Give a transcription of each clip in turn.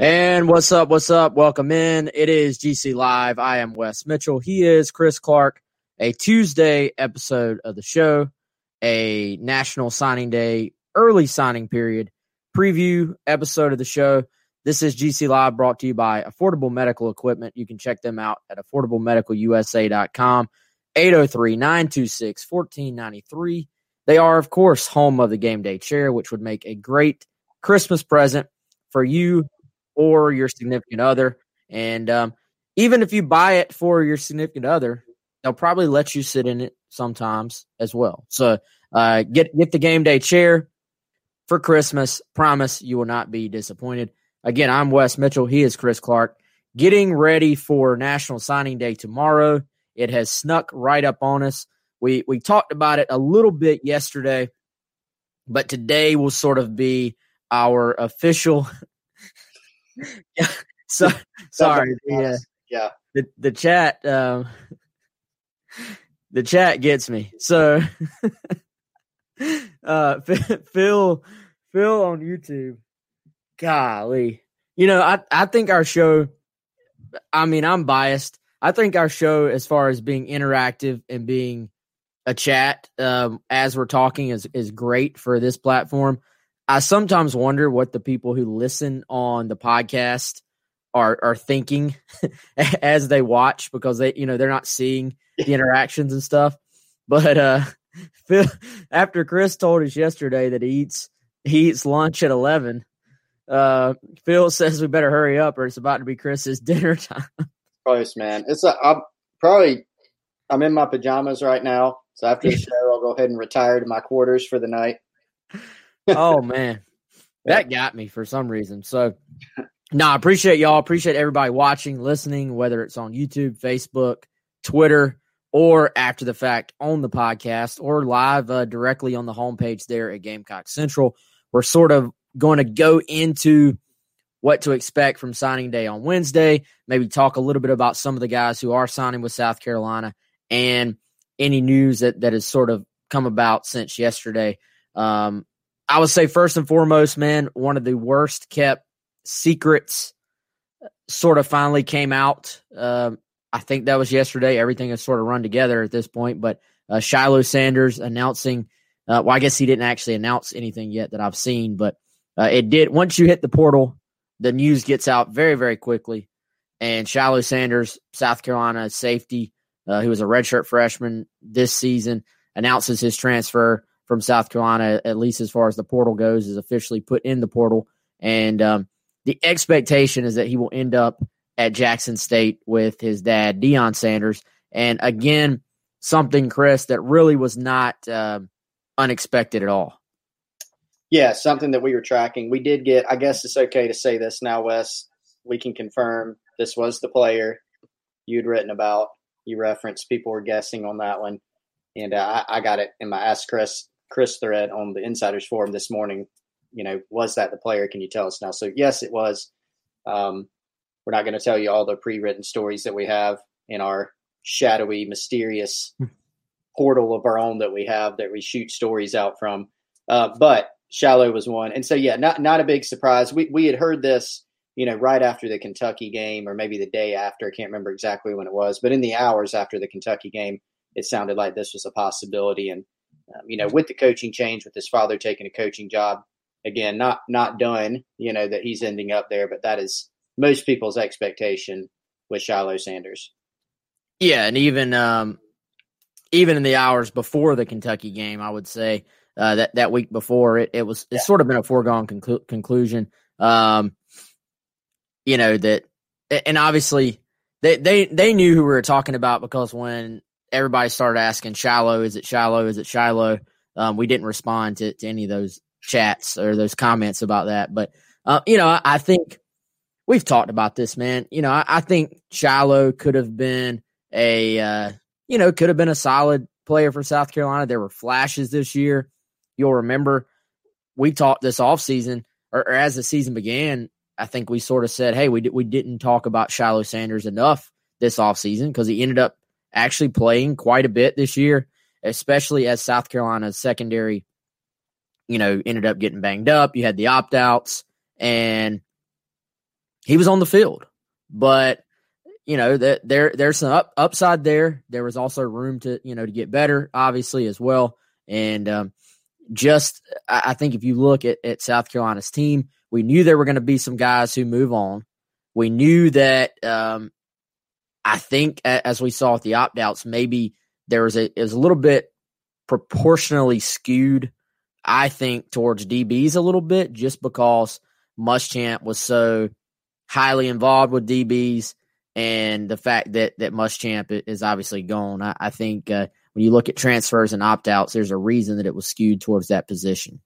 And what's up? What's up? Welcome in. It is GC Live. I am Wes Mitchell. He is Chris Clark. A Tuesday episode of the show, a National Signing Day early signing period preview episode of the show. This is GC Live brought to you by Affordable Medical Equipment. You can check them out at affordablemedicalusa.com, 803 926 1493. They are, of course, home of the game day chair, which would make a great Christmas present for you or your significant other. And um, even if you buy it for your significant other, they'll probably let you sit in it sometimes as well. So uh, get get the game day chair for Christmas. Promise you will not be disappointed. Again, I'm Wes Mitchell. He is Chris Clark. Getting ready for National Signing Day tomorrow. It has snuck right up on us. We we talked about it a little bit yesterday, but today will sort of be our official yeah. So sorry. Yeah. Yeah. The the chat um the chat gets me. So uh Phil Phil on YouTube. Golly. You know, I I think our show I mean, I'm biased. I think our show as far as being interactive and being a chat um, as we're talking is is great for this platform. I sometimes wonder what the people who listen on the podcast are are thinking as they watch because they you know they're not seeing the interactions and stuff. But uh Phil, after Chris told us yesterday that he eats he eats lunch at eleven, uh Phil says we better hurry up or it's about to be Chris's dinner time. Close, man. It's a I'm probably I'm in my pajamas right now. So after the show I'll go ahead and retire to my quarters for the night oh man, that got me for some reason. So, no, I appreciate y'all. Appreciate everybody watching, listening, whether it's on YouTube, Facebook, Twitter, or after the fact on the podcast or live uh, directly on the homepage there at Gamecock Central. We're sort of going to go into what to expect from signing day on Wednesday, maybe talk a little bit about some of the guys who are signing with South Carolina and any news that, that has sort of come about since yesterday. Um, I would say first and foremost, man, one of the worst kept secrets sort of finally came out. Uh, I think that was yesterday. Everything has sort of run together at this point, but uh, Shiloh Sanders announcing. Uh, well, I guess he didn't actually announce anything yet that I've seen, but uh, it did. Once you hit the portal, the news gets out very, very quickly. And Shiloh Sanders, South Carolina safety, uh, who was a redshirt freshman this season, announces his transfer from South Carolina, at least as far as the portal goes, is officially put in the portal. And um, the expectation is that he will end up at Jackson State with his dad, Deion Sanders. And again, something, Chris, that really was not uh, unexpected at all. Yeah, something that we were tracking. We did get, I guess it's okay to say this now, Wes. We can confirm this was the player you'd written about. You referenced people were guessing on that one. And uh, I, I, got it in my Ask Chris Chris thread on the Insiders Forum this morning. You know, was that the player? Can you tell us now? So yes, it was. Um, we're not going to tell you all the pre-written stories that we have in our shadowy, mysterious hmm. portal of our own that we have that we shoot stories out from. Uh, but Shiloh was one, and so yeah, not not a big surprise. We we had heard this, you know, right after the Kentucky game, or maybe the day after. I can't remember exactly when it was, but in the hours after the Kentucky game, it sounded like this was a possibility. And um, you know, with the coaching change, with his father taking a coaching job, again, not not done. You know that he's ending up there, but that is most people's expectation with Shiloh Sanders. Yeah, and even um, even in the hours before the Kentucky game, I would say uh, that that week before it, it was it's yeah. sort of been a foregone conclu- conclusion. Um, you know that, and obviously they they they knew who we were talking about because when everybody started asking Shiloh, is it Shiloh, is it Shiloh, um, we didn't respond to, to any of those chats or those comments about that. But uh, you know, I, I, think we've talked about this, man. You know, I, I think Shiloh could have been a uh, you know could have been a solid player for South Carolina. There were flashes this year. You'll remember we talked this offseason or, or as the season began. I think we sort of said, hey, we, we didn't talk about Shiloh Sanders enough this offseason because he ended up actually playing quite a bit this year, especially as South Carolina's secondary, you know, ended up getting banged up. You had the opt outs, and he was on the field. But, you know, that there there's some up, upside there. There was also room to, you know, to get better, obviously, as well. And um, just, I think if you look at, at South Carolina's team, we knew there were going to be some guys who move on. We knew that. Um, I think as we saw with the opt outs, maybe there was a was a little bit proportionally skewed. I think towards DBs a little bit, just because Muschamp was so highly involved with DBs, and the fact that that Muschamp is obviously gone. I, I think uh, when you look at transfers and opt outs, there's a reason that it was skewed towards that position.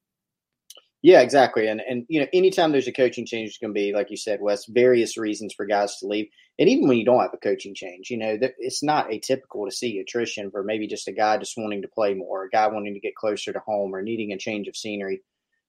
Yeah, exactly. And and you know, anytime there's a coaching change, it's going to be like you said, Wes. Various reasons for guys to leave, and even when you don't have a coaching change, you know, it's not atypical to see attrition for maybe just a guy just wanting to play more, a guy wanting to get closer to home, or needing a change of scenery.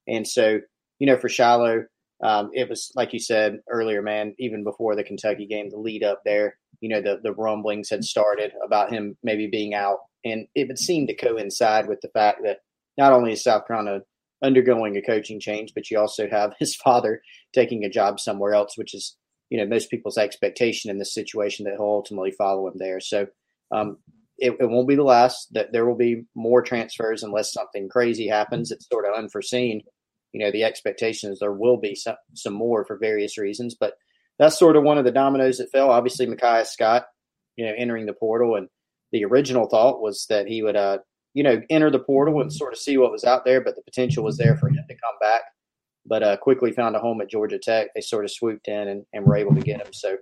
And so, you know, for Shiloh, um, it was like you said earlier, man. Even before the Kentucky game, the lead up there, you know, the the rumblings had started about him maybe being out, and it would seem to coincide with the fact that not only is South Carolina undergoing a coaching change, but you also have his father taking a job somewhere else, which is you know most people's expectation in this situation that he'll ultimately follow him there. So um, it, it, won't be the last. That there will be more transfers unless something crazy happens. It's sort of unforeseen. You know, the expectations there will be some, some more for various reasons, but that's sort of one of the dominoes that fell. Obviously, Micaiah Scott, you know, entering the portal, and the original thought was that he would uh, you know, enter the portal and sort of see what was out there, but the potential was there for him to come back. But uh, quickly found a home at Georgia Tech. They sort of swooped in and, and were able to get him. So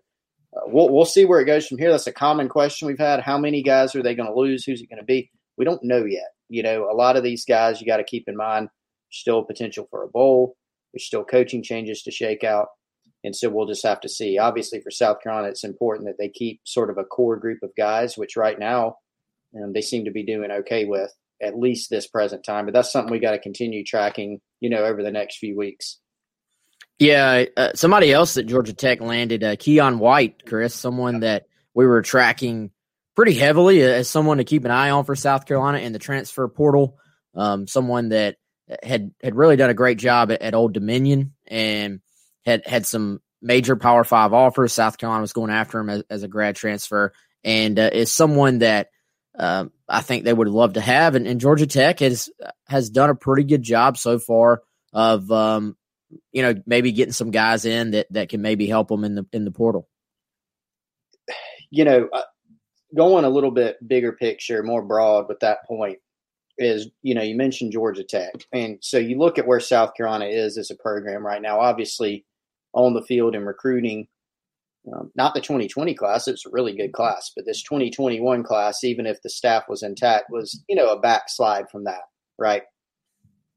uh, we'll we'll see where it goes from here. That's a common question we've had. How many guys are they going to lose? Who's it going to be? We don't know yet. You know, a lot of these guys you got to keep in mind still potential for a bowl. There's still coaching changes to shake out. And so we'll just have to see. Obviously, for South Carolina, it's important that they keep sort of a core group of guys, which right now and they seem to be doing okay with at least this present time. But that's something we got to continue tracking, you know, over the next few weeks. Yeah, uh, somebody else that Georgia Tech landed, uh, Keion White, Chris, someone that we were tracking pretty heavily as someone to keep an eye on for South Carolina in the transfer portal. Um, someone that had had really done a great job at, at Old Dominion and had had some major Power Five offers. South Carolina was going after him as, as a grad transfer, and uh, is someone that uh, I think they would love to have. And, and, Georgia Tech has has done a pretty good job so far of um, you know maybe getting some guys in that that can maybe help them in the in the portal. You know, uh, going a little bit bigger picture, more broad with that point is you know you mentioned Georgia Tech, and so you look at where South Carolina is as a program right now. Obviously, on the field and recruiting, um, not the 2020 class; it's a really good class, but this 2021 class, even if the staff was intact, was you know a backslide from that, right?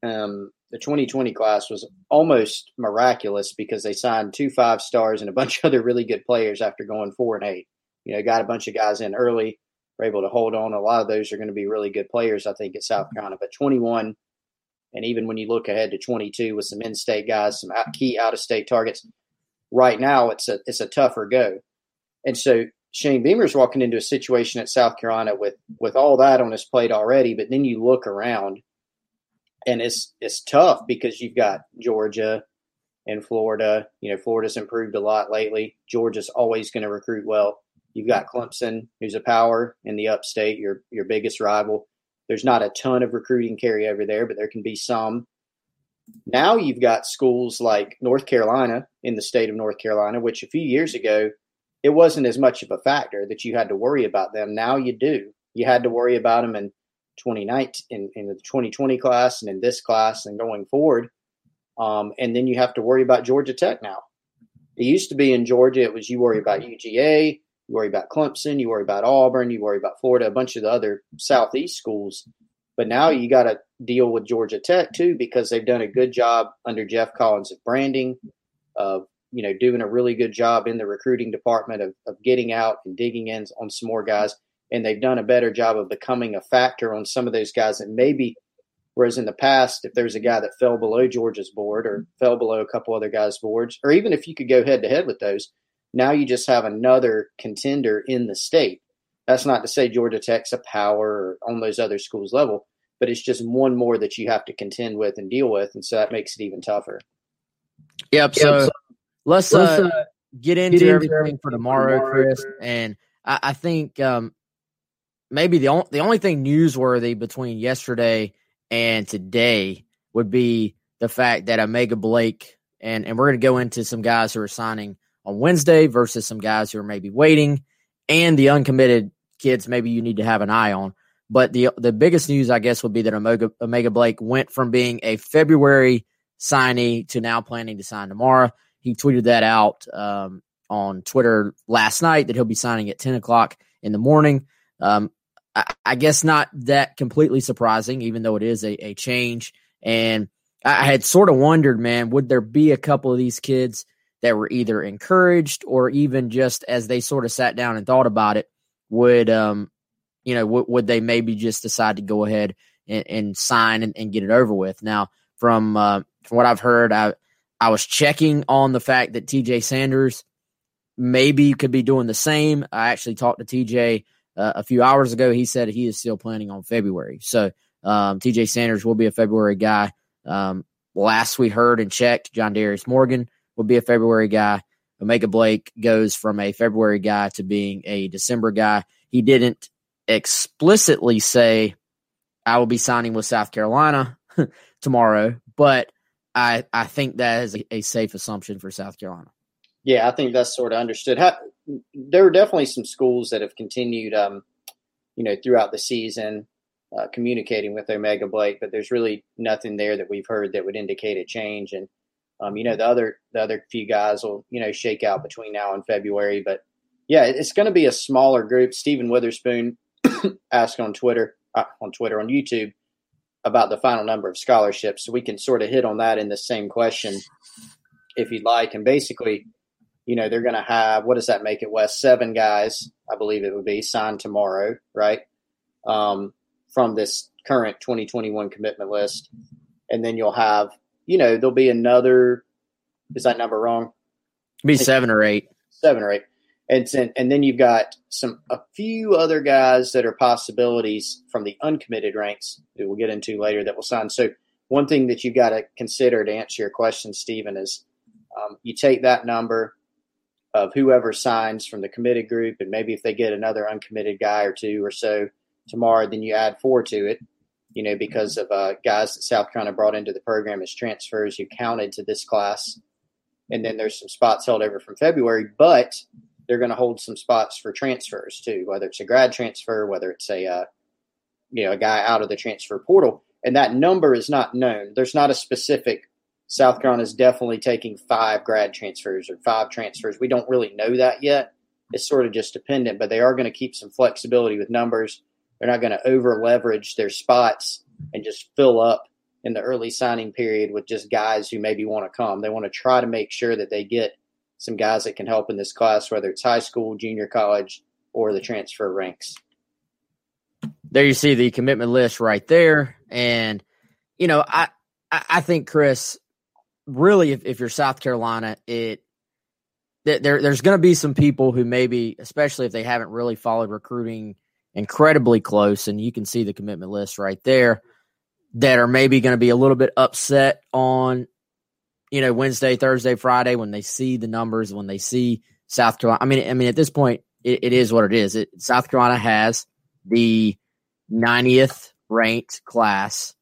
Um, the 2020 class was almost miraculous because they signed two five stars and a bunch of other really good players after going four and eight. You know, got a bunch of guys in early, were able to hold on. A lot of those are going to be really good players, I think, at South Carolina. But 21, and even when you look ahead to 22 with some in-state guys, some key out-of-state targets, right now it's a it's a tougher go. And so Shane Beamer's walking into a situation at South Carolina with with all that on his plate already, but then you look around and it's it's tough because you've got Georgia and Florida. You know, Florida's improved a lot lately. Georgia's always going to recruit well. You've got Clemson, who's a power in the upstate, your your biggest rival. There's not a ton of recruiting carryover there, but there can be some. Now you've got schools like North Carolina in the state of North Carolina, which a few years ago it wasn't as much of a factor that you had to worry about them. Now you do. You had to worry about them in 2019 in, in the 2020 class and in this class and going forward. Um, and then you have to worry about Georgia Tech now. It used to be in Georgia, it was you worry about UGA, you worry about Clemson, you worry about Auburn, you worry about Florida, a bunch of the other Southeast schools. But now you got to deal with Georgia Tech too because they've done a good job under Geoff Collins of branding, of you know doing a really good job in the recruiting department of, of getting out and digging in on some more guys, and they've done a better job of becoming a factor on some of those guys that maybe Whereas in the past, if there's a guy that fell below Georgia's board or fell below a couple other guys' boards, or even if you could go head to head with those, now you just have another contender in the state. That's not to say Georgia Tech's a power on those other schools' level, but it's just one more that you have to contend with and deal with, and so that makes it even tougher. Yep. So, so let's, let's uh, uh, get, into get into everything for tomorrow, Chris. And I, I think um, maybe the only the only thing newsworthy between yesterday and today would be the fact that O'Mega Blake and and we're going to go into some guys who are signing on Wednesday versus some guys who are maybe waiting and the uncommitted kids maybe you need to have an eye on. But the the biggest news I guess would be that O'Mega O'Mega Blake went from being a February signee to now planning to sign tomorrow. He tweeted that out um, on Twitter last night that he'll be signing at 10 o'clock in the morning. Um, I, guess not that completely surprising, even though it is a, a change. And I had sort of wondered, man, would there be a couple of these kids that were either encouraged or even just as they sort of sat down and thought about it, would um, you know, w- would they maybe just decide to go ahead and, and sign and, and, get it over with? Now, from uh, from what I've heard, I I was checking on the fact that T.J. Sanders maybe could be doing the same. I actually talked to T.J uh, a few hours ago, he said he is still planning on February. So um, TJ Sanders will be a February guy. Um, last we heard and checked, John Darius Morgan will be a February guy. O'Mega Blake goes from a February guy to being a December guy. He didn't explicitly say, I will be signing with South Carolina tomorrow, but I, I think that is a, a safe assumption for South Carolina. Yeah, I think that's sort of understood. How, there are definitely some schools that have continued, um, you know, throughout the season, uh, communicating with O'Mega Blake, but there's really nothing there that we've heard that would indicate a change. And um, you know, the other the other few guys will you know shake out between now and February, but yeah, it's going to be a smaller group. Stephen Witherspoon asked on Twitter, uh, on Twitter, on YouTube about the final number of scholarships, so we can sort of hit on that in the same question if you'd like. And basically, you know, they're going to have, what does that make it, Wes? Seven guys, I believe it would be, signed tomorrow, right? Um, from this current 2021 commitment list. And then you'll have, you know, there'll be another, is that number wrong? Be seven or eight. Seven or eight. And, and then you've got some a few other guys that are possibilities from the uncommitted ranks that we'll get into later that will sign. So one thing that you've got to consider to answer your question, Stephen, is um, you take that number, of whoever signs from the committed group, and maybe if they get another uncommitted guy or two or so tomorrow, then you add four to it. You know, because of uh, guys that South Carolina brought into the program as transfers who counted to this class, and then there's some spots held over from February, but they're going to hold some spots for transfers too, whether it's a grad transfer, whether it's a uh, you know a guy out of the transfer portal, and that number is not known. There's not a specific South Carolina is definitely taking five grad transfers or five transfers. We don't really know that yet. It's sort of just dependent, but they are going to keep some flexibility with numbers. They're not going to over leverage their spots and just fill up in the early signing period with just guys who maybe want to come. They want to try to make sure that they get some guys that can help in this class, whether it's high school, junior college, or the transfer ranks. There you see the commitment list right there. And, you know, I, I think, Chris, really, if, if you're South Carolina, it there there's going to be some people who maybe, especially if they haven't really followed recruiting incredibly close, and you can see the commitment list right there, that are maybe going to be a little bit upset on, you know, Wednesday, Thursday, Friday when they see the numbers, when they see South Carolina. I mean, I mean, at this point, it, it is what it is. It, South Carolina has the 90th ranked class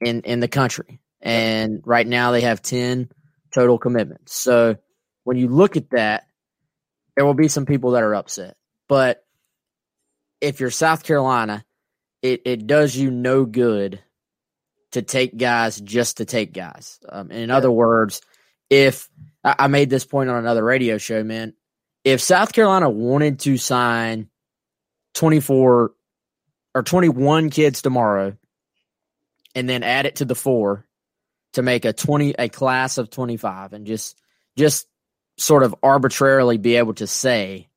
in in the country, and right now they have 10 total commitments. So when you look at that, there will be some people that are upset, but if you're South Carolina, it, it does you no good to take guys just to take guys. Um, in other words, if I, I made this point on another radio show, man, if South Carolina wanted to sign 24 or 21 kids tomorrow and then add it to the four to make a 20 a class of 25 and just just sort of arbitrarily be able to say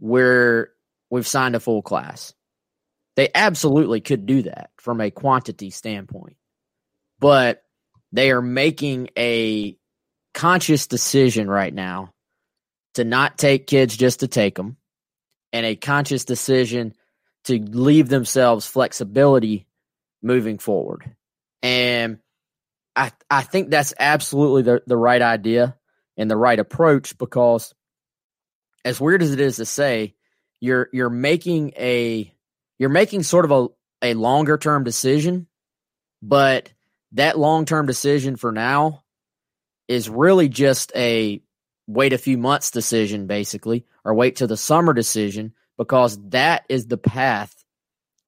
we're we've signed a full class they absolutely could do that from a quantity standpoint but they are making a conscious decision right now to not take kids just to take them and a conscious decision to leave themselves flexibility moving forward. And I I think that's absolutely the, the right idea and the right approach because as weird as it is to say, you're you're making a you're making sort of a, a longer term decision, but that long term decision for now is really just a wait a few months decision, basically, or wait till the summer decision, because that is the path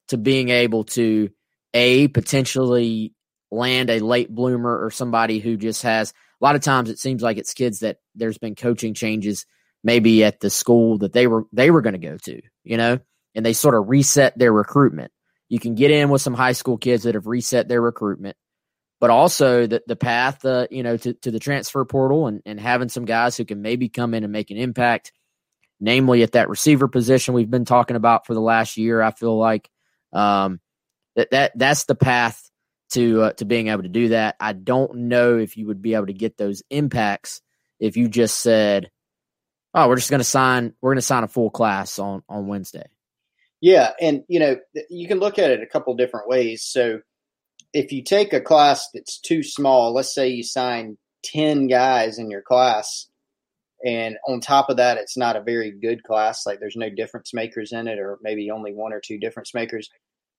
to being able to a potentially land a late bloomer or somebody who just has a lot of times it seems like it's kids that there's been coaching changes maybe at the school that they were they were going to go to, you know, and they sort of reset their recruitment. You can get in with some high school kids that have reset their recruitment but also the the path, uh, you know, to, to the transfer portal and, and having some guys who can maybe come in and make an impact, namely at that receiver position we've been talking about for the last year. I feel like um, that that that's the path to uh, to being able to do that. I don't know if you would be able to get those impacts if you just said, "Oh, we're just going to sign we're going to sign a full class on on Wednesday." Yeah, and you know, you can look at it a couple different ways. So if you take a class that's too small, let's say you sign 10 guys in your class, and on top of that, it's not a very good class, like there's no difference makers in it, or maybe only one or two difference makers.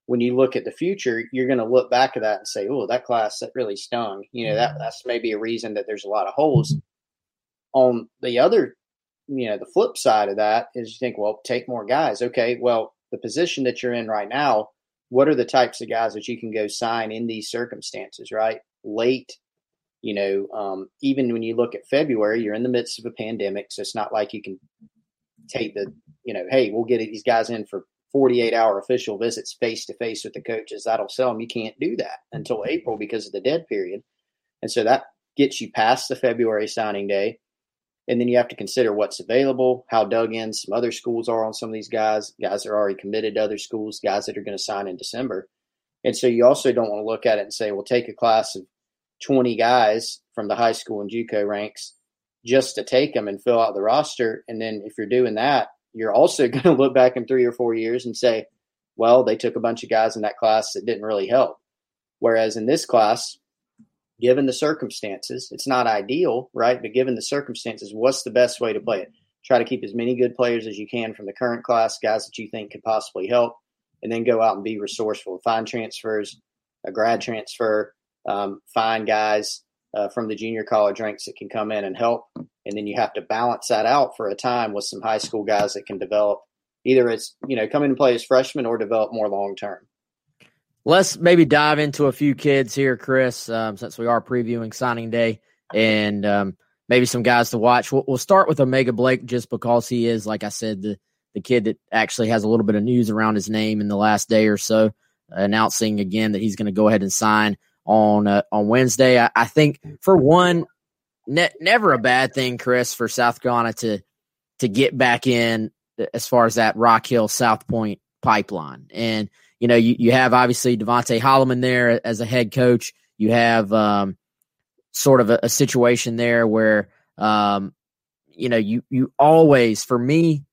When you look at the future, you're going to look back at that and say, "Oh, that class that really stung." You know, that mm-hmm. that's maybe a reason that there's a lot of holes. On the other, you know, the flip side of that is you think, well, take more guys. Okay, well, the position that you're in right now, what are the types of guys that you can go sign in these circumstances, right? Late, you know, um, even when you look at February, you're in the midst of a pandemic, so it's not like you can take the, you know, hey, we'll get these guys in for 48 hour official visits face to face with the coaches. That'll sell them. You can't do that until April because of the dead period. And so that gets you past the February signing day. And then you have to consider what's available, how dug in some other schools are on some of these guys, guys that are already committed to other schools, guys that are going to sign in December. And so you also don't want to look at it and say, well, take a class of 20 guys from the high school and JUCO ranks just to take them and fill out the roster. And then if you're doing that, you're also going to look back in three or four years and say, well, they took a bunch of guys in that class that didn't really help. Whereas in this class, given the circumstances. It's not ideal, right? But given the circumstances, what's the best way to play it? Try to keep as many good players as you can from the current class, guys that you think could possibly help, and then go out and be resourceful. Find transfers, a grad transfer, um, find guys uh, from the junior college ranks that can come in and help. And then you have to balance that out for a time with some high school guys that can develop either as, you know, come in and play as freshmen or develop more long term. Let's maybe dive into a few kids here, Chris, um, since we are previewing signing day and um, maybe some guys to watch. We'll, we'll, start with O'Mega Blake just because he is, like I said, the, the kid that actually has a little bit of news around his name in the last day or so, announcing again that he's going to go ahead and sign on uh, on Wednesday. I, I, think for one, ne- never a bad thing, Chris, for South Carolina to to get back in as far as that Rock Hill South Pointe pipeline and – you know, you, you have obviously Devontae Holloman there as a head coach. You have um, sort of a, a, situation there where, um, you know, you, you always, for me,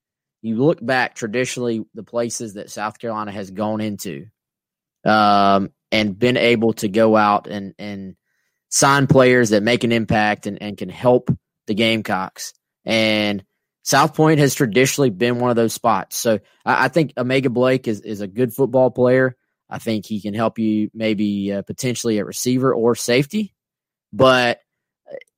you look back traditionally the places that South Carolina has gone into um, and been able to go out and, and sign players that make an impact and, and can help the Gamecocks. And South Pointe has traditionally been one of those spots. So I, I think O'Mega Blake is, is a good football player. I think he can help you maybe uh, potentially at receiver or safety. But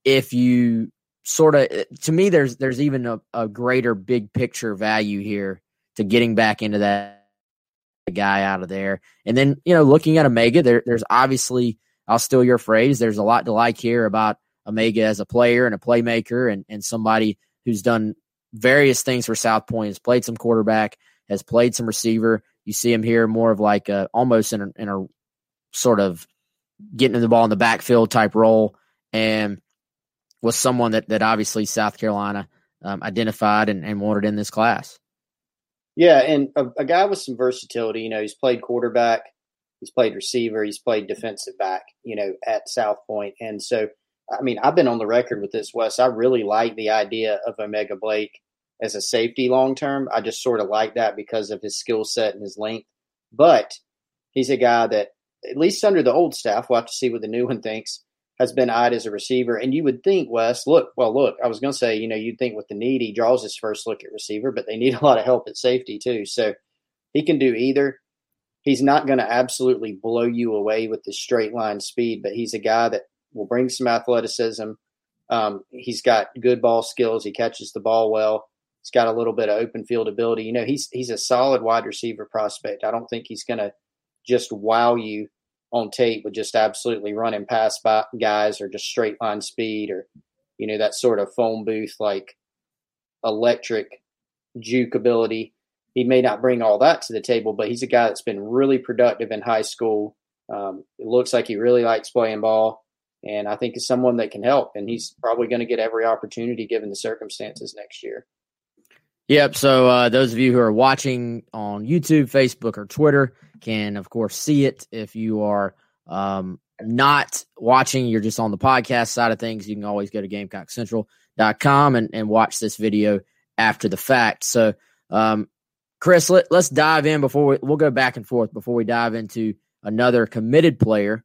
if you sort of, to me, there's there's even a, a greater big picture value here to getting back into that guy out of there. And then, you know, looking at O'Mega, there, there's obviously, I'll steal your phrase, there's a lot to like here about O'Mega as a player and a playmaker and, and somebody who's done various things for South Pointe, has played some quarterback, has played some receiver. You see him here more of like a, almost in a, in a sort of getting the ball in the backfield type role and was someone that, that obviously South Carolina um, identified and, and wanted in this class. Yeah, and a, a, guy with some versatility. You know, he's played quarterback, he's played receiver, he's played defensive back. You know, at South Pointe, and so I mean, I've been on the record with this, Wes. I really like the idea of O'Mega Blake as a safety long term. I just sort of like that because of his skill set and his length. But he's a guy that, at least under the old staff, we'll have to see what the new one thinks, has been eyed as a receiver. And you would think, Wes, look, well, look, I was going to say, you know, you'd think with the need, he draws his first look at receiver, but they need a lot of help at safety too. So he can do either. He's not going to absolutely blow you away with the straight line speed, but he's a guy that will bring some athleticism. Um, he's got good ball skills. He catches the ball well. He's got a little bit of open field ability. You know, he's he's a solid wide receiver prospect. I don't think he's going to just wow you on tape with just absolutely running past guys or just straight line speed or you know that sort of phone booth like electric juke ability. He may not bring all that to the table, but he's a guy that's been really productive in high school. Um, it looks like he really likes playing ball, and I think is someone that can help. And he's probably going to get every opportunity given the circumstances next year. Yep. So uh, those of you who are watching on YouTube, Facebook, or Twitter can, of course, see it. If you are um, not watching, you're just on the podcast side of things, you can always go to GamecockCentral.com and, and watch this video after the fact. So, um, Chris, let, let's dive in before we, we'll go back and forth before we dive into another committed player.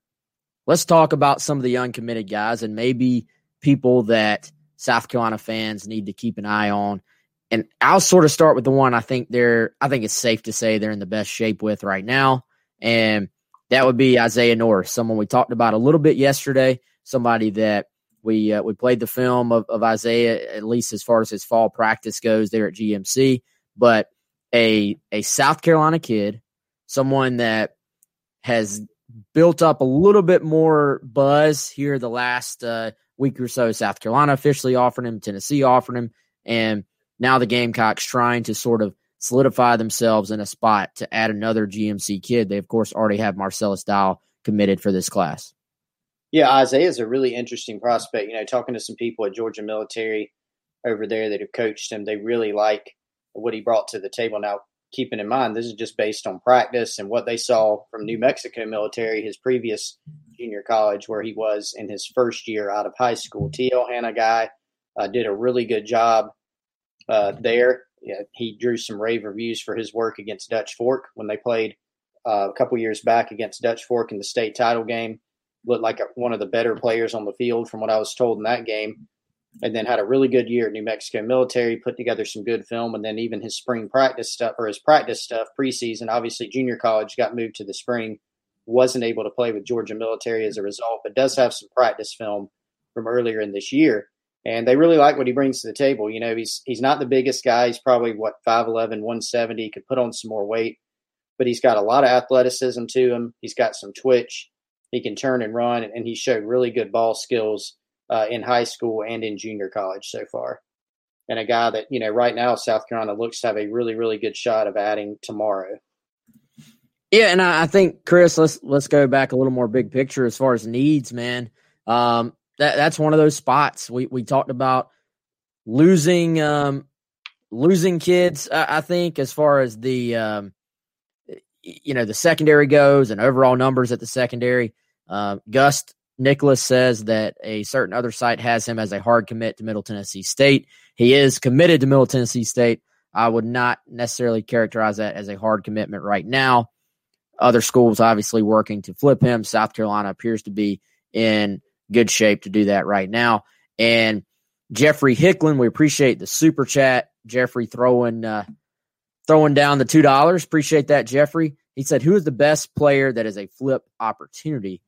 Let's talk about some of the uncommitted guys and maybe people that South Carolina fans need to keep an eye on and I'll sort of start with the one I think they're I think it's safe to say they're in the best shape with right now. And that would be Isaiah Norris, someone we talked about a little bit yesterday, somebody that we uh, we played the film of, of Isaiah at least as far as his fall practice goes there at GMC, but a a South Carolina kid, someone that has built up a little bit more buzz here the last uh, week or so. South Carolina officially offered him, Tennessee offered him, and now the Gamecocks trying to sort of solidify themselves in a spot to add another GMC kid. They, of course, already have Marcellus Dial committed for this class. Yeah, Isaiah is a really interesting prospect. You know, talking to some people at Georgia Military over there that have coached him, they really like what he brought to the table. Now, keeping in mind, this is just based on practice and what they saw from New Mexico Military, his previous junior college, where he was in his first year out of high school. T.L. Hanna guy uh, did a really good job uh, there. Yeah, he drew some rave reviews for his work against Dutch Fork when they played uh, a couple years back against Dutch Fork in the state title game. Looked like one of the better players on the field from what I was told in that game. And then had a really good year at New Mexico Military, put together some good film, and then even his spring practice stuff or his practice stuff preseason. Obviously, junior college got moved to the spring, wasn't able to play with Georgia Military as a result, but does have some practice film from earlier in this year and they really like what he brings to the table. You know, he's he's not the biggest guy. He's probably what 5'11", 170. He could put on some more weight, but he's got a lot of athleticism to him. He's got some twitch. He can turn and run, and he showed really good ball skills uh, in high school and in junior college so far. And a guy that you know right now South Carolina looks to have a really really good shot of adding tomorrow. Yeah, and I, I think Chris, let's let's go back a little more big picture as far as needs, man. Um, that that's one of those spots we we talked about losing um, losing kids. I think as far as the um, you know the secondary goes and overall numbers at the secondary. Uh, Gus Nicholas says that a certain other site has him as a hard commit to Middle Tennessee State. He is committed to Middle Tennessee State. I would not necessarily characterize that as a hard commitment right now. Other schools obviously working to flip him. South Carolina appears to be in good shape to do that right now. And Jeffrey Hicklin, we appreciate the super chat. Jeffrey throwing uh, throwing down the two dollars. Appreciate that, Jeffrey. He said, "Who is the best player that is a flip opportunity?"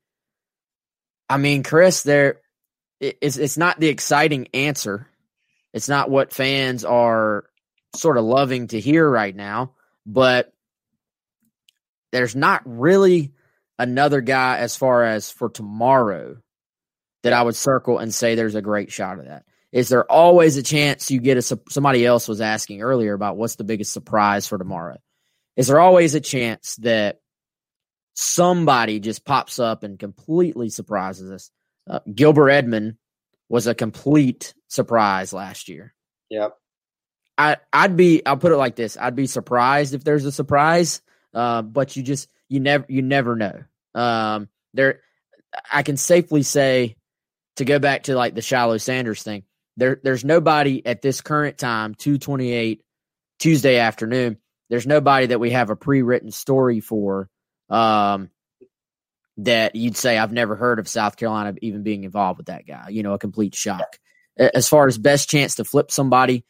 I mean, Chris, there it's it's not the exciting answer. It's not what fans are sort of loving to hear right now, but there's not really another guy as far as for tomorrow that I would circle and say there's a great shot of that. Is there always a chance you get a somebody else was asking earlier about what's the biggest surprise for tomorrow? Is there always a chance that somebody just pops up and completely surprises us? Uh, Gilbert Edmond was a complete surprise last year. Yep. I I'd be I'll put it like this. I'd be surprised if there's a surprise, uh, but you just you never you never know. Um, there, I can safely say to go back to like the Shiloh Sanders thing. There, there's nobody at this current time, two twenty eight Tuesday afternoon. There's nobody that we have a pre written story for. Um, that you'd say I've never heard of South Carolina even being involved with that guy. You know, a complete shock. As far as best chance to flip somebody,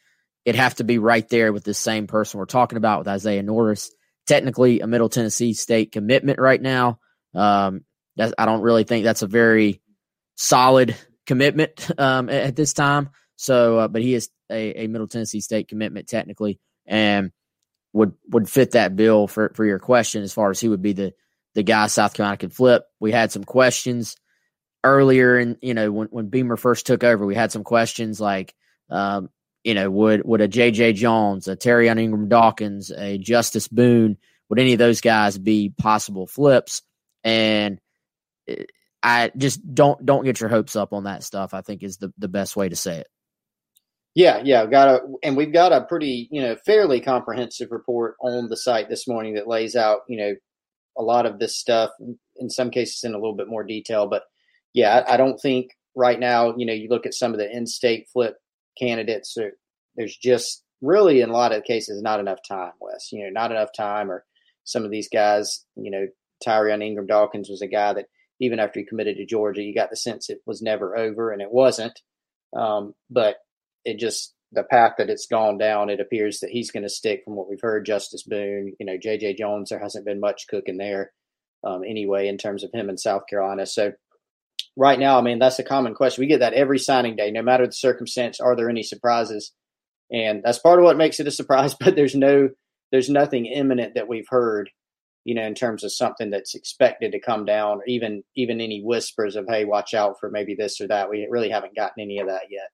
it'd have to be right there with the same person we're talking about with Isaiah Norris. Technically, a Middle Tennessee State commitment right now. Um, I don't really think that's a very solid commitment um, at this time. So, uh, but he is a, a, Middle Tennessee State commitment technically, and would would fit that bill for for your question as far as he would be the the guy South Carolina could flip. We had some questions earlier, and you know when when Beamer first took over, we had some questions like, um, you know, would would a J.J. Jones, a Terrion Ingram Dawkins, a Justice Boone, would any of those guys be possible flips? And eh, I just don't don't get your hopes up on that stuff. I think is the the best way to say it. Yeah, yeah, got a and we've got a pretty, you know, fairly comprehensive report on the site this morning that lays out, you know, a lot of this stuff in some cases in a little bit more detail. But yeah, I, I don't think right now, you know, you look at some of the in-state flip candidates, there's just really in a lot of cases not enough time, Wes. You know, not enough time, or some of these guys, you know, Terrion Ingram Dawkins was a guy that even after he committed to Georgia, you got the sense it was never over, and it wasn't. Um, but it just the path that it's gone down, it appears that he's going to stick from what we've heard. Justice Boone, you know, J.J. Jones, there hasn't been much cooking there um, anyway in terms of him in South Carolina. So right now, I mean, that's a common question. We get that every signing day, no matter the circumstance. Are there any surprises? And that's part of what makes it a surprise. But there's no, there's nothing imminent that we've heard, you know, in terms of something that's expected to come down, or even even any whispers of, hey, watch out for maybe this or that. We really haven't gotten any of that yet.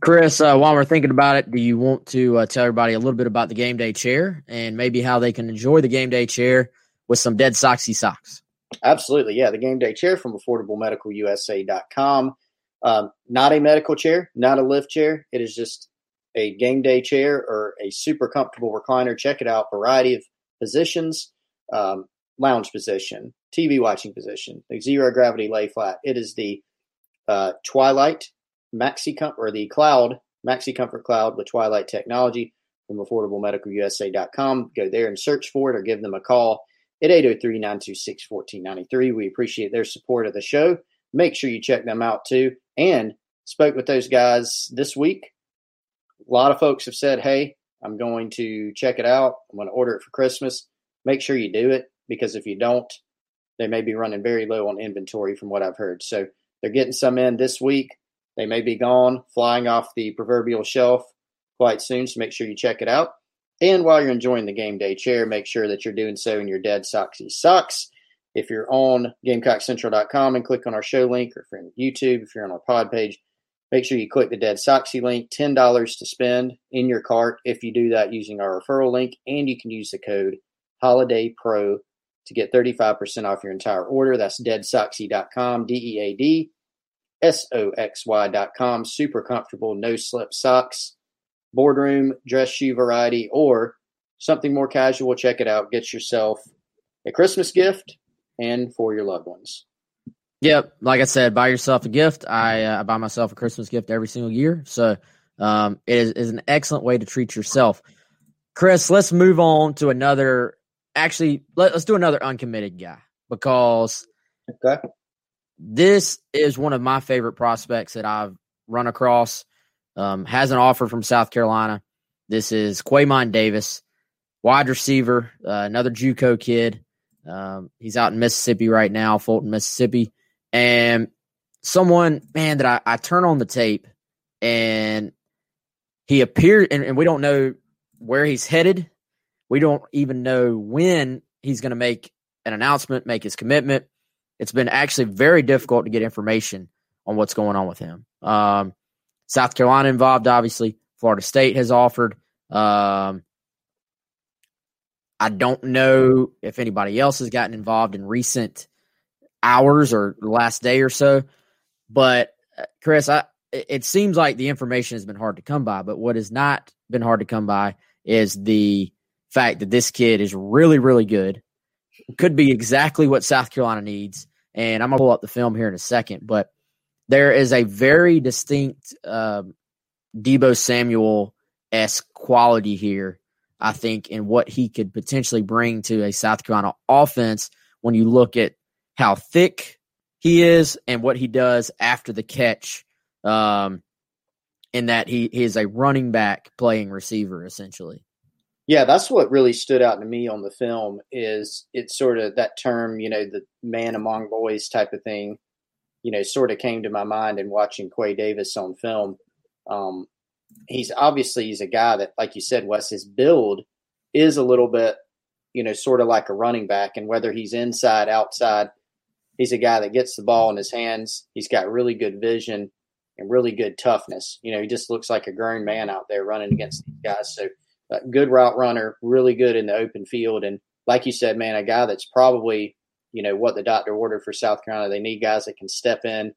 Chris, uh, while we're thinking about it, do you want to uh, tell everybody a little bit about the game day chair and maybe how they can enjoy the game day chair with some dead soxy socks? Absolutely. Yeah. The game day chair from affordablemedicalusa.com. Um, not a medical chair, not a lift chair. It is just a game day chair or a super comfortable recliner. Check it out. Variety of positions, um, lounge position, TV watching position, the zero gravity lay flat. It is the uh, Twilight Maxi Com- or the Cloud Maxi Comfort Cloud with Twilight Technology from AffordableMedicalUSA.com. Go there and search for it, or give them a call at 803-926-1493. We appreciate their support of the show. Make sure you check them out too. And spoke with those guys this week. A lot of folks have said, "Hey, I'm going to check it out. I'm going to order it for Christmas." Make sure you do it because if you don't, they may be running very low on inventory from what I've heard. So they're getting some in this week. They may be gone, flying off the proverbial shelf quite soon, so make sure you check it out. And while you're enjoying the game day chair, make sure that you're doing so in your dead soxy socks. If you're on GamecockCentral.com and click on our show link, or if you're on YouTube, if you're on our pod page, make sure you click the Dead Soxy link. $10 to spend in your cart if you do that using our referral link. And you can use the code Holiday Pro to get 35% off your entire order. That's deadsoxy.com, D E A D S O X Y.com. Super comfortable, no slip socks, boardroom, dress shoe variety, or something more casual. Check it out. Get yourself a Christmas gift and for your loved ones. Yep, like I said, buy yourself a gift. I, uh, buy myself a Christmas gift every single year, so um, it is, is an excellent way to treat yourself. Chris, let's move on to another. Actually, let, us do another uncommitted guy because okay this is one of my favorite prospects that I've run across um, has an offer from South Carolina. This is Quamon Davis, wide receiver, uh, another JUCO kid. Um, he's out in Mississippi right now, Fulton, Mississippi, and someone, man, that I, I turn on the tape and he appeared, and, and we don't know where he's headed. We don't even know when he's going to make an announcement, make his commitment. It's been actually very difficult to get information on what's going on with him. Um, South Carolina involved, obviously. Florida State has offered. Um, I don't know if anybody else has gotten involved in recent hours or last day or so, but uh, Chris, I, it seems like the information has been hard to come by. But what has not been hard to come by is the fact that this kid is really, really good. Could be exactly what South Carolina needs. And I'm gonna pull up the film here in a second, but there is a very distinct um, Deebo Samuel s quality here, I think, in what he could potentially bring to a South Carolina offense when you look at how thick he is and what he does after the catch. Um, in that he, he is a running back playing receiver essentially. Yeah, that's what really stood out to me on the film is it's sort of that term, you know, the man among boys type of thing you know, sort of came to my mind in watching Quay Davis on film. Um, he's obviously he's a guy that, like you said, Wes, his build is a little bit, you know, sort of like a running back, and whether he's inside, outside, he's a guy that gets the ball in his hands. He's got really good vision and really good toughness. You know, he just looks like a grown man out there running against these guys. So, uh, good route runner, really good in the open field, and like you said, man, a guy that's probably you know what the doctor ordered for South Carolina. They need guys that can step in,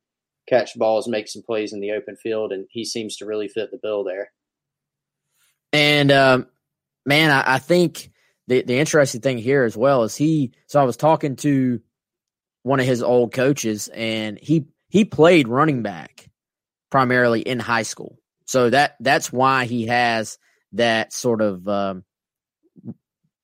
catch balls, make some plays in the open field, and he seems to really fit the bill there. And um, man, I, I think the the interesting thing here as well is he. So I was talking to one of his old coaches, and he he played running back primarily in high school. So that that's why he has that sort of um,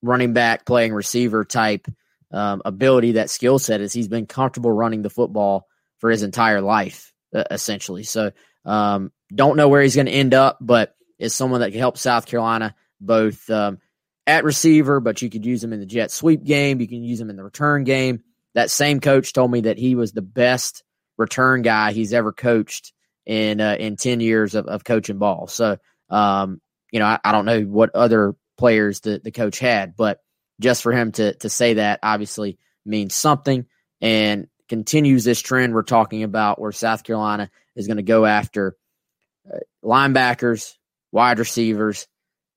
running back playing receiver type um, ability, that skill set, is he's been comfortable running the football for his entire life, uh, essentially. So, um, don't know where he's going to end up, but is someone that can help South Carolina both um, at receiver, but you could use him in the jet sweep game. You can use him in the return game. That same coach told me that he was the best return guy he's ever coached in uh, in ten years of, of coaching ball. So, um, you know, I, I, don't know what other players the, the coach had, but just for him to to say that obviously means something and continues this trend we're talking about where South Carolina is going to go after uh, linebackers, wide receivers,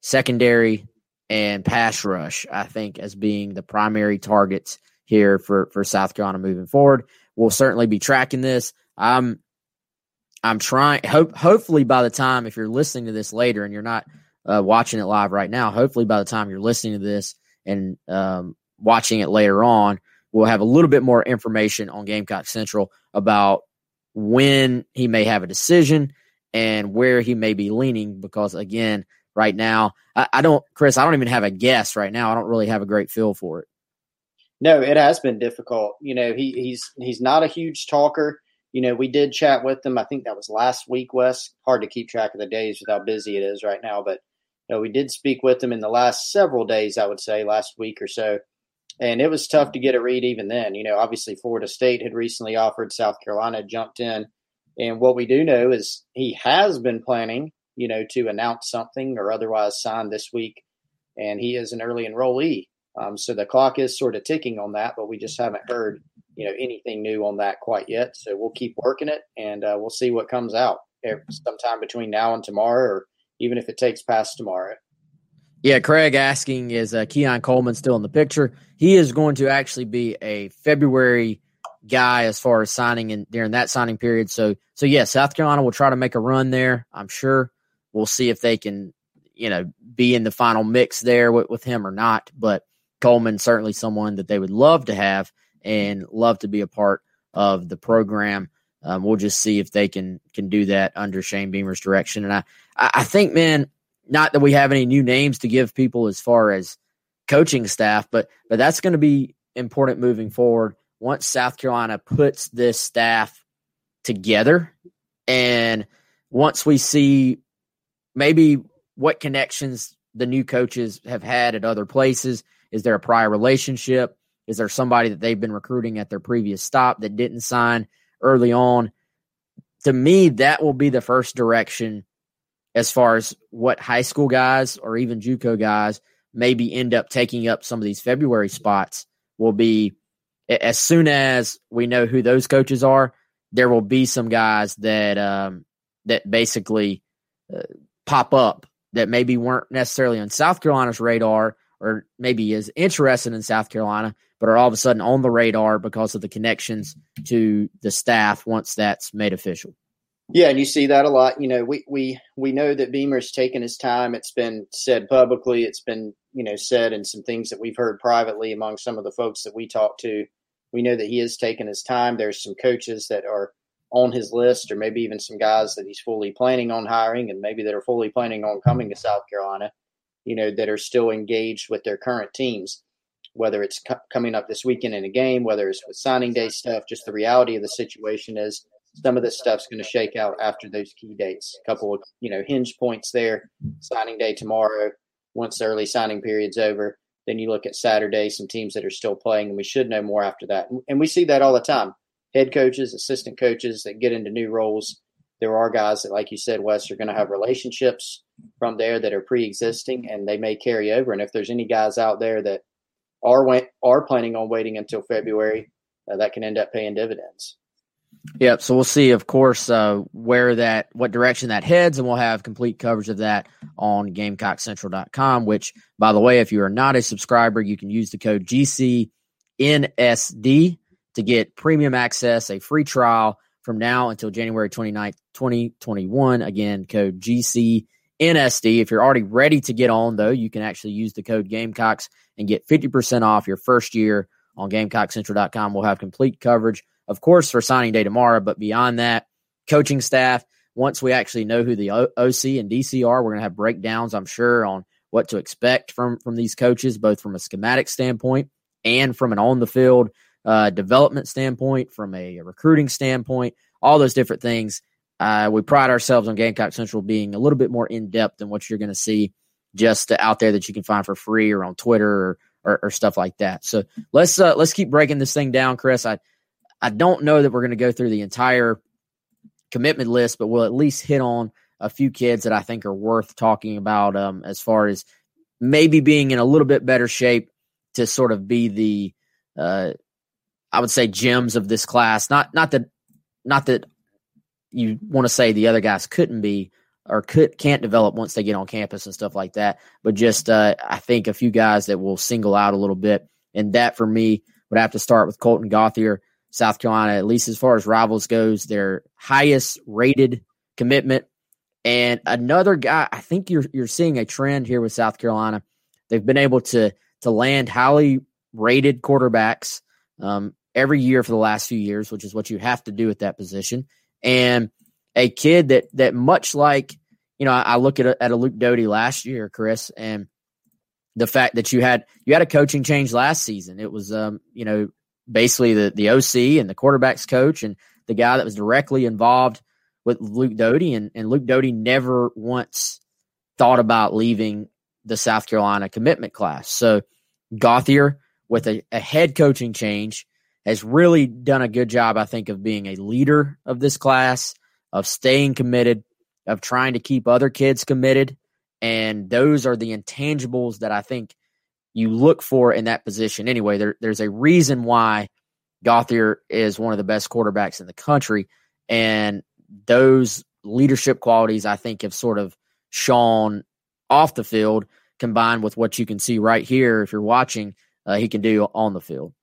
secondary, and pass rush. I think as being the primary targets here for for South Carolina moving forward. We'll certainly be tracking this. I'm I'm trying. Hope hopefully by the time if you're listening to this later and you're not uh, watching it live right now, hopefully by the time you're listening to this, and um, watching it later on, we'll have a little bit more information on Gamecock Central about when he may have a decision and where he may be leaning. Because again, right now, I, I don't, Chris, I don't even have a guess right now. I don't really have a great feel for it. No, it has been difficult. You know, he, he's he's not a huge talker. You know, we did chat with him. I think that was last week, Wes. Hard to keep track of the days with how busy it is right now, but you know, we did speak with him in the last several days, I would say, last week or so. And it was tough to get a read even then. You know, obviously Florida State had recently offered, South Carolina jumped in. And what we do know is he has been planning, you know, to announce something or otherwise sign this week. And he is an early enrollee. Um, so the clock is sort of ticking on that, but we just haven't heard, you know, anything new on that quite yet. So we'll keep working it and uh, we'll see what comes out sometime between now and tomorrow or even if it takes past tomorrow. Yeah, Craig asking is uh, Keon Coleman still in the picture? He is going to actually be a February guy as far as signing in during that signing period. So, so yeah, South Carolina will try to make a run there. I'm sure we'll see if they can, you know, be in the final mix there with, with him or not. But Coleman certainly someone that they would love to have and love to be a part of the program. Um, we'll just see if they can can do that under Shane Beamer's direction. And I I think, man, not that we have any new names to give people as far as coaching staff, but but that's going to be important moving forward once South Carolina puts this staff together. And once we see maybe what connections the new coaches have had at other places, is there a prior relationship? Is there somebody that they've been recruiting at their previous stop that didn't sign early on? To me, that will be the first direction as far as what high school guys or even JUCO guys maybe end up taking up some of these February spots will be as soon as we know who those coaches are, there will be some guys that um, that basically uh, pop up that maybe weren't necessarily on South Carolina's radar or maybe is interested in South Carolina, but are all of a sudden on the radar because of the connections to the staff once that's made official. Yeah, and you see that a lot. You know, we we we know that Beamer's taken his time. It's been said publicly. It's been you know said in some things that we've heard privately among some of the folks that we talk to. We know that he has taken his time. There's some coaches that are on his list, or maybe even some guys that he's fully planning on hiring, and maybe that are fully planning on coming to South Carolina. You know, that are still engaged with their current teams, whether it's coming up this weekend in a game, whether it's with signing day stuff. Just the reality of the situation is some of this stuff's going to shake out after those key dates. A couple of you know hinge points there. Signing day tomorrow. Once the early signing period's over, then you look at Saturday. Some teams that are still playing, and we should know more after that. And we see that all the time. Head coaches, assistant coaches that get into new roles. There are guys that, like you said, Wes, are going to have relationships from there that are pre-existing, and they may carry over. And if there's any guys out there that are are planning on waiting until February, uh, that can end up paying dividends. Yep. So we'll see, of course, uh, where that, what direction that heads, and we'll have complete coverage of that on GamecockCentral.com. Which, by the way, if you are not a subscriber, you can use the code GCNSD to get premium access, a free trial from now until January 29th, 2021. Again, code GCNSD. If you're already ready to get on, though, you can actually use the code Gamecocks and get 50% off your first year on GamecockCentral.com. We'll have complete coverage of course, for signing day tomorrow. But beyond that, coaching staff, once we actually know who the OC and DC are, we're going to have breakdowns, I'm sure, on what to expect from from these coaches, both from a schematic standpoint and from an on the field uh, development standpoint, from a, a, recruiting standpoint, all those different things. Uh, we pride ourselves on Gamecock Central being a little bit more in depth than what you're going to see just out there that you can find for free or on Twitter or, or, or stuff like that. So let's uh, let's keep breaking this thing down, Chris. I I don't know that we're going to go through the entire commitment list, but we'll at least hit on a few kids that I think are worth talking about um, as far as maybe being in a little bit better shape to sort of be the, uh, I would say, gems of this class. Not not that not that you want to say the other guys couldn't be or could can't develop once they get on campus and stuff like that, but just uh, I think a few guys that will single out a little bit, and that for me would have to start with Colton Gauthier. South Carolina, at least as far as rivals goes, their highest rated commitment. And another guy, I think you're you're seeing a trend here with South Carolina. They've been able to to land highly rated quarterbacks um, every year for the last few years, which is what you have to do at that position. And a kid that that much like you know, I, I look at a, at a Luke Doty last year, Chris, and the fact that you had you had a coaching change last season. It was um, you know, basically the, the OC and the quarterback's coach and the guy that was directly involved with Luke Doty. And, and Luke Doty never once thought about leaving the South Carolina commitment class. So Gauthier, with a, a head coaching change, has really done a good job, I think, of being a leader of this class, of staying committed, of trying to keep other kids committed. And those are the intangibles that I think you look for in that position anyway. There, there's a reason why Gauthier is one of the best quarterbacks in the country. And those leadership qualities, I think, have sort of shone off the field combined with what you can see right here if you're watching, uh, he can do on the field.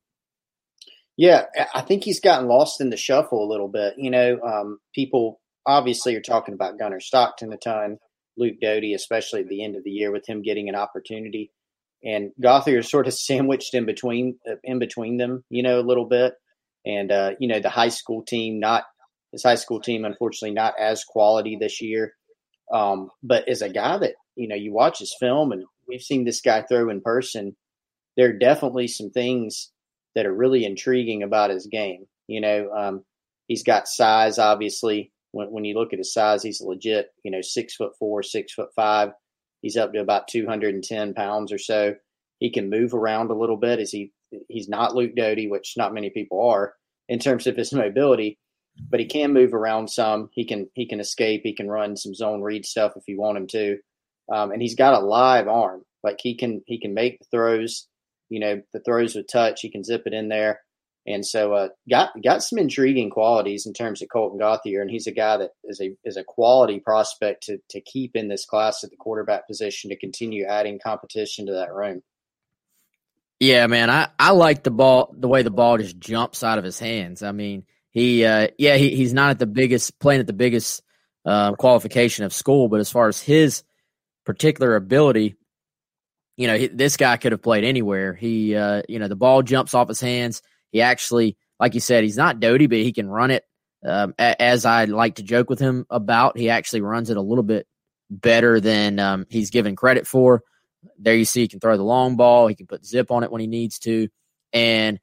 Yeah, I think he's gotten lost in the shuffle a little bit. You know, um, people obviously are talking about Gunnar Stockton a ton, Luke Doty, especially at the end of the year with him getting an opportunity and Gauthier is sort of sandwiched in between uh, in between them, you know, a little bit. And uh, you know, the high school team not his high school team, unfortunately, not as quality this year. Um, but as a guy that you know, you watch his film, and we've seen this guy throw in person. There are definitely some things that are really intriguing about his game. You know, um, he's got size, obviously. when, when you look at his size, he's legit, you know, six foot four, six foot five. He's up to about 210 pounds or so. He can move around a little bit as he he's not Luke Doty, which not many people are in terms of his mobility, but he can move around some. He can he can escape. He can run some zone read stuff if you want him to, um, and he's got a live arm. Like he can he can make throws. You know the throws with touch. He can zip it in there. And so uh, got got some intriguing qualities in terms of Colton Gauthier, and he's a guy that is a is a quality prospect to to keep in this class at the quarterback position to continue adding competition to that room. Yeah, man, I I like the ball the way the ball just jumps out of his hands. I mean, he uh, yeah he, he's not at the biggest playing at the biggest uh, qualification of school, but as far as his particular ability, you know, this guy could have played anywhere. He uh, you know the ball jumps off his hands he actually, like you said, he's not Doty, but he can run it. Um, as I like to joke with him about, he actually runs it a little bit better than um, he's given credit for. There you see, he can throw the long ball. He can put zip on it when he needs to, and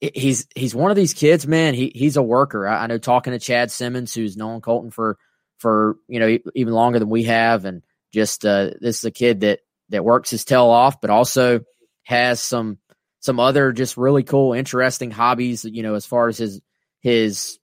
he's he's one of these kids, man. He he's a worker. I, I know talking to Chad Simmons, who's known Colton for for you know even longer than we have, and just uh, this is a kid that that works his tail off, but also has some some other just really cool, interesting hobbies. You know, as far as his his,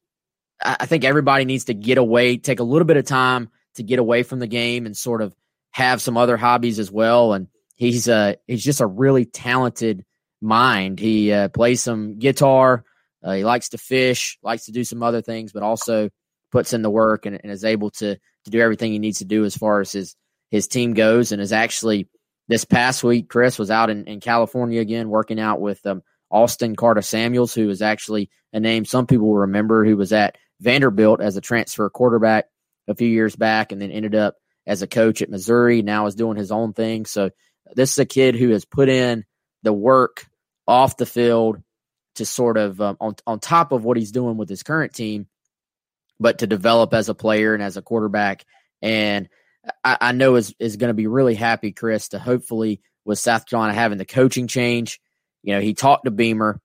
I think everybody needs to get away, take a little bit of time to get away from the game and sort of have some other hobbies as well. And he's uh he's just a really talented mind. He uh, plays some guitar. Uh, he likes to fish, likes to do some other things, but also puts in the work and, and is able to to do everything he needs to do as far as his his team goes, and is actually this past week, Chris was out in, in California again, working out with um, Austin Carta-Samuels, who is actually a name some people will remember, who was at Vanderbilt as a transfer quarterback a few years back and then ended up as a coach at Missouri. Now is doing his own thing. So this is a kid who has put in the work off the field to sort of um, on on top of what he's doing with his current team, but to develop as a player and as a quarterback. And I, I know is is going to be really happy, Chris, to hopefully with South Carolina having the coaching change. You know, he talked to Beamer.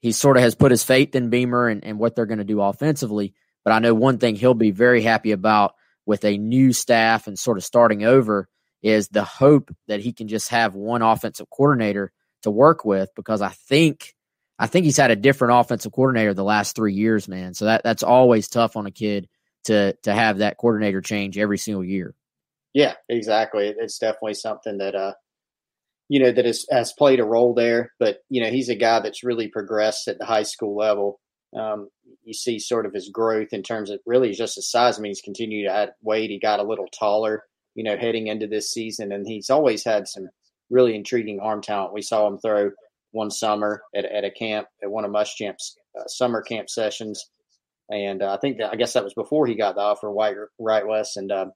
He sort of has put his faith in Beamer and, and what they're going to do offensively. But I know one thing he'll be very happy about with a new staff and sort of starting over is the hope that he can just have one offensive coordinator to work with because I think I think he's had a different offensive coordinator the last three years, man. So that that's always tough on a kid to to have that coordinator change every single year. Yeah, exactly. It's definitely something that uh you know that has, has played a role there. But you know, he's a guy that's really progressed at the high school level. Um, you see sort of his growth in terms of really just his size. I mean, he's continued to add weight. He got a little taller, you know, heading into this season, and he's always had some really intriguing arm talent. We saw him throw one summer at, at a camp at one of Muschamp's uh, summer camp sessions, and uh, I think that I guess that was before he got the offer, White Right West, and uh,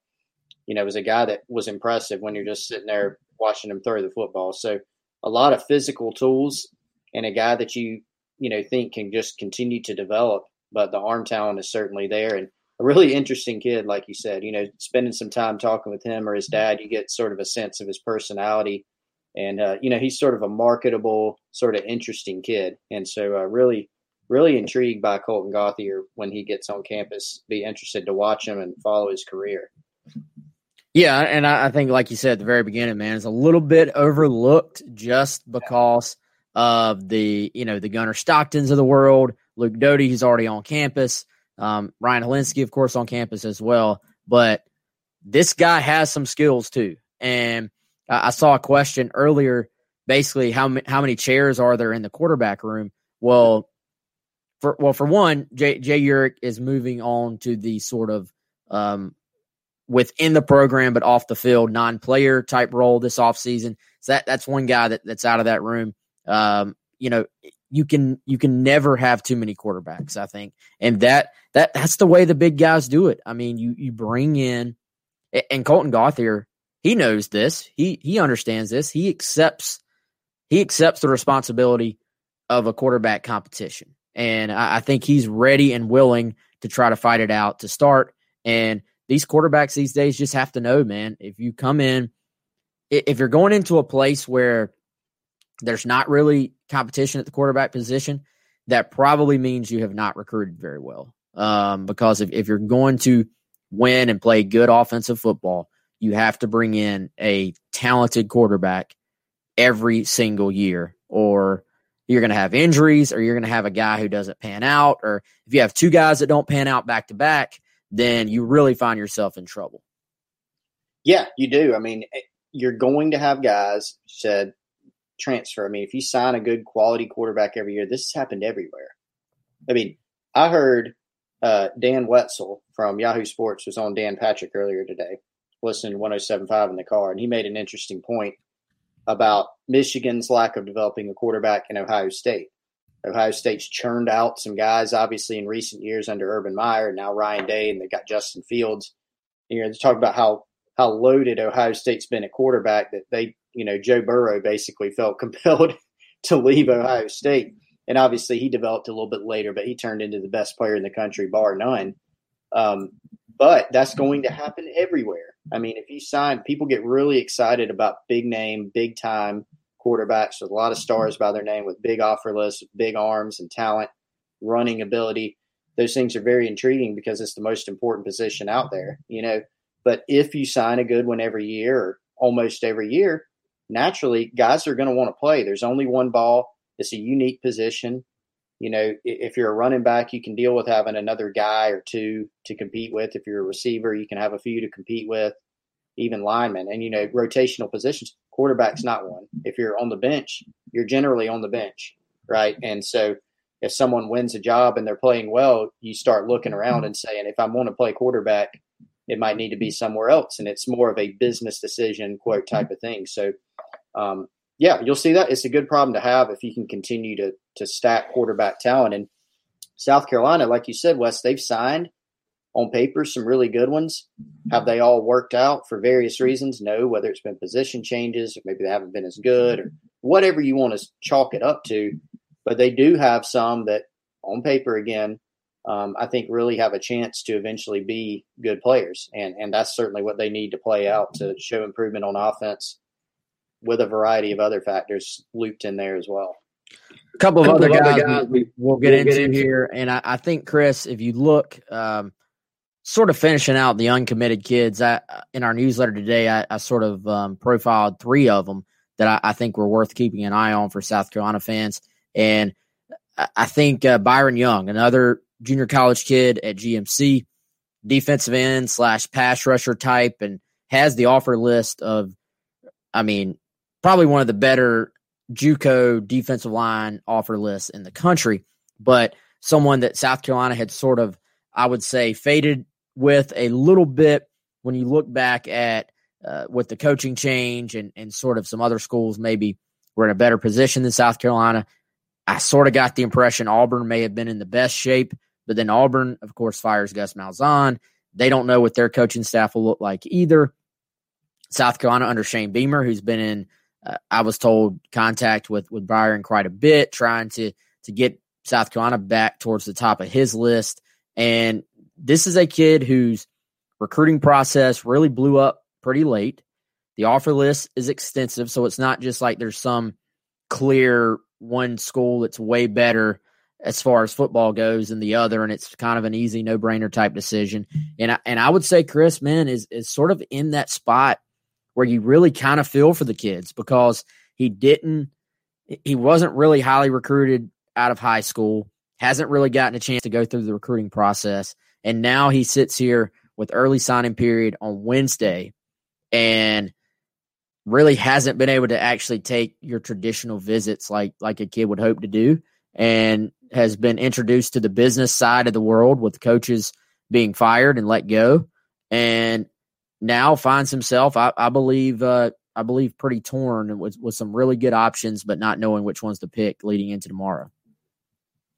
you know, was a guy that was impressive when you're just sitting there watching him throw the football. So a lot of physical tools and a guy that you, you know, think can just continue to develop, but the arm talent is certainly there. And a really interesting kid, like you said, you know, spending some time talking with him or his dad, you get sort of a sense of his personality. And, uh, you know, he's sort of a marketable, sort of interesting kid. And so, uh, really, really intrigued by Colton Gauthier when he gets on campus. Be interested to watch him and follow his career. Yeah, and I, I, think, like you said at the very beginning, man, it's a little bit overlooked just because of the you know the Gunnar Stocktons of the world. Luke Doty, he's already on campus. Um, Ryan Hilinski, of course, on campus as well. But this guy has some skills too. And I, I saw a question earlier, basically how how many chairs are there in the quarterback room? Well, for well for one, Jay, Jay Urich is moving on to the sort of um, within the program but off the field, non-player type role this offseason. So that that's one guy that, that's out of that room. Um, you know, you can you can never have too many quarterbacks, I think. And that that that's the way the big guys do it. I mean, you you bring in and Colton Gauthier, he knows this. He he understands this. He accepts he accepts the responsibility of a quarterback competition. And I, I think he's ready and willing to try to fight it out to start. And these quarterbacks these days just have to know, man, if you come in, if you're going into a place where there's not really competition at the quarterback position, that probably means you have not recruited very well. Um, because if, if you're going to win and play good offensive football, you have to bring in a talented quarterback every single year, or you're going to have injuries, or you're going to have a guy who doesn't pan out, or if you have two guys that don't pan out back to back, then you really find yourself in trouble. Yeah, you do. I mean, eh, you're going to have guys said transfer. I mean, if you sign a good quality quarterback every year, this has happened everywhere. I mean, I heard uh, Dan Wetzel from Yahoo Sports was on Dan Patrick earlier today, listening to 1075 in the car, and he made an interesting point about Michigan's lack of developing a quarterback in Ohio State. Ohio State's churned out some guys, obviously, in recent years under Urban Meyer, now Ryan Day, and they got Justin Fields. You know, to talk about how how loaded Ohio State's been at quarterback that they, you know, Joe Burrow basically felt compelled to leave Ohio State. And obviously, he developed a little bit later, but he turned into the best player in the country, bar none. Um, but that's going to happen everywhere. I mean, if you sign, people get really excited about big name, big time quarterbacks with a lot of stars by their name, with big offer lists, big arms and talent, running ability. Those things are very intriguing because it's the most important position out there, you know. But if you sign a good one every year or almost every year, naturally guys are going to want to play. There's only one ball. It's a unique position. You know, if you're a running back, you can deal with having another guy or two to compete with. If you're a receiver, you can have a few to compete with, even linemen. And, you know, rotational positions, quarterback's not one. If you're on the bench, you're generally on the bench, right? And so if someone wins a job and they're playing well, you start looking around and saying, if I want to play quarterback, it might need to be somewhere else. And it's more of a business decision, quote, type of thing. So, um, yeah, you'll see that it's a good problem to have if you can continue to to stack quarterback talent. And South Carolina, like you said, Wes, they've signed on paper some really good ones. Have they all worked out for various reasons? No, whether it's been position changes or maybe they haven't been as good or whatever you want to chalk it up to. But they do have some that on paper again, um, I think really have a chance to eventually be good players. And and that's certainly what they need to play out to show improvement on offense with a variety of other factors looped in there as well. A couple of other guys, guys we, will get, we'll into, get into here. And I, I, think, Chris, if you look, um, sort of finishing out the uncommitted kids, I, in our newsletter today, I, I sort of um, profiled three of them that I, I, think were worth keeping an eye on for South Carolina fans. And I think uh, Byron Young, another junior college kid at GMC, defensive end slash pass rusher type, and has the offer list of, I mean, probably one of the better JUCO defensive line offer lists in the country, but someone that South Carolina had sort of, I would say, faded with a little bit when you look back at uh, with the coaching change and, and sort of some other schools maybe were in a better position than South Carolina. I sort of got the impression Auburn may have been in the best shape, but then Auburn, of course, fires Gus Malzahn. They don't know what their coaching staff will look like either. South Carolina under Shane Beamer, who's been in uh, I was told contact with with Byron quite a bit, trying to to get South Carolina back towards the top of his list. And this is a kid whose recruiting process really blew up pretty late. The offer list is extensive, so it's not just like there's some clear one school that's way better as far as football goes than the other, and it's kind of an easy no brainer type decision. And I, and I would say Chris, man, is is sort of in that spot where you really kind of feel for the kids because he didn't, he wasn't really highly recruited out of high school, hasn't really gotten a chance to go through the recruiting process. And now he sits here with early signing period on Wednesday and really hasn't been able to actually take your traditional visits like like a kid would hope to do and has been introduced to the business side of the world with coaches being fired and let go and now finds himself, I, I believe, uh, I believe, pretty torn with with some really good options, but not knowing which ones to pick leading into tomorrow.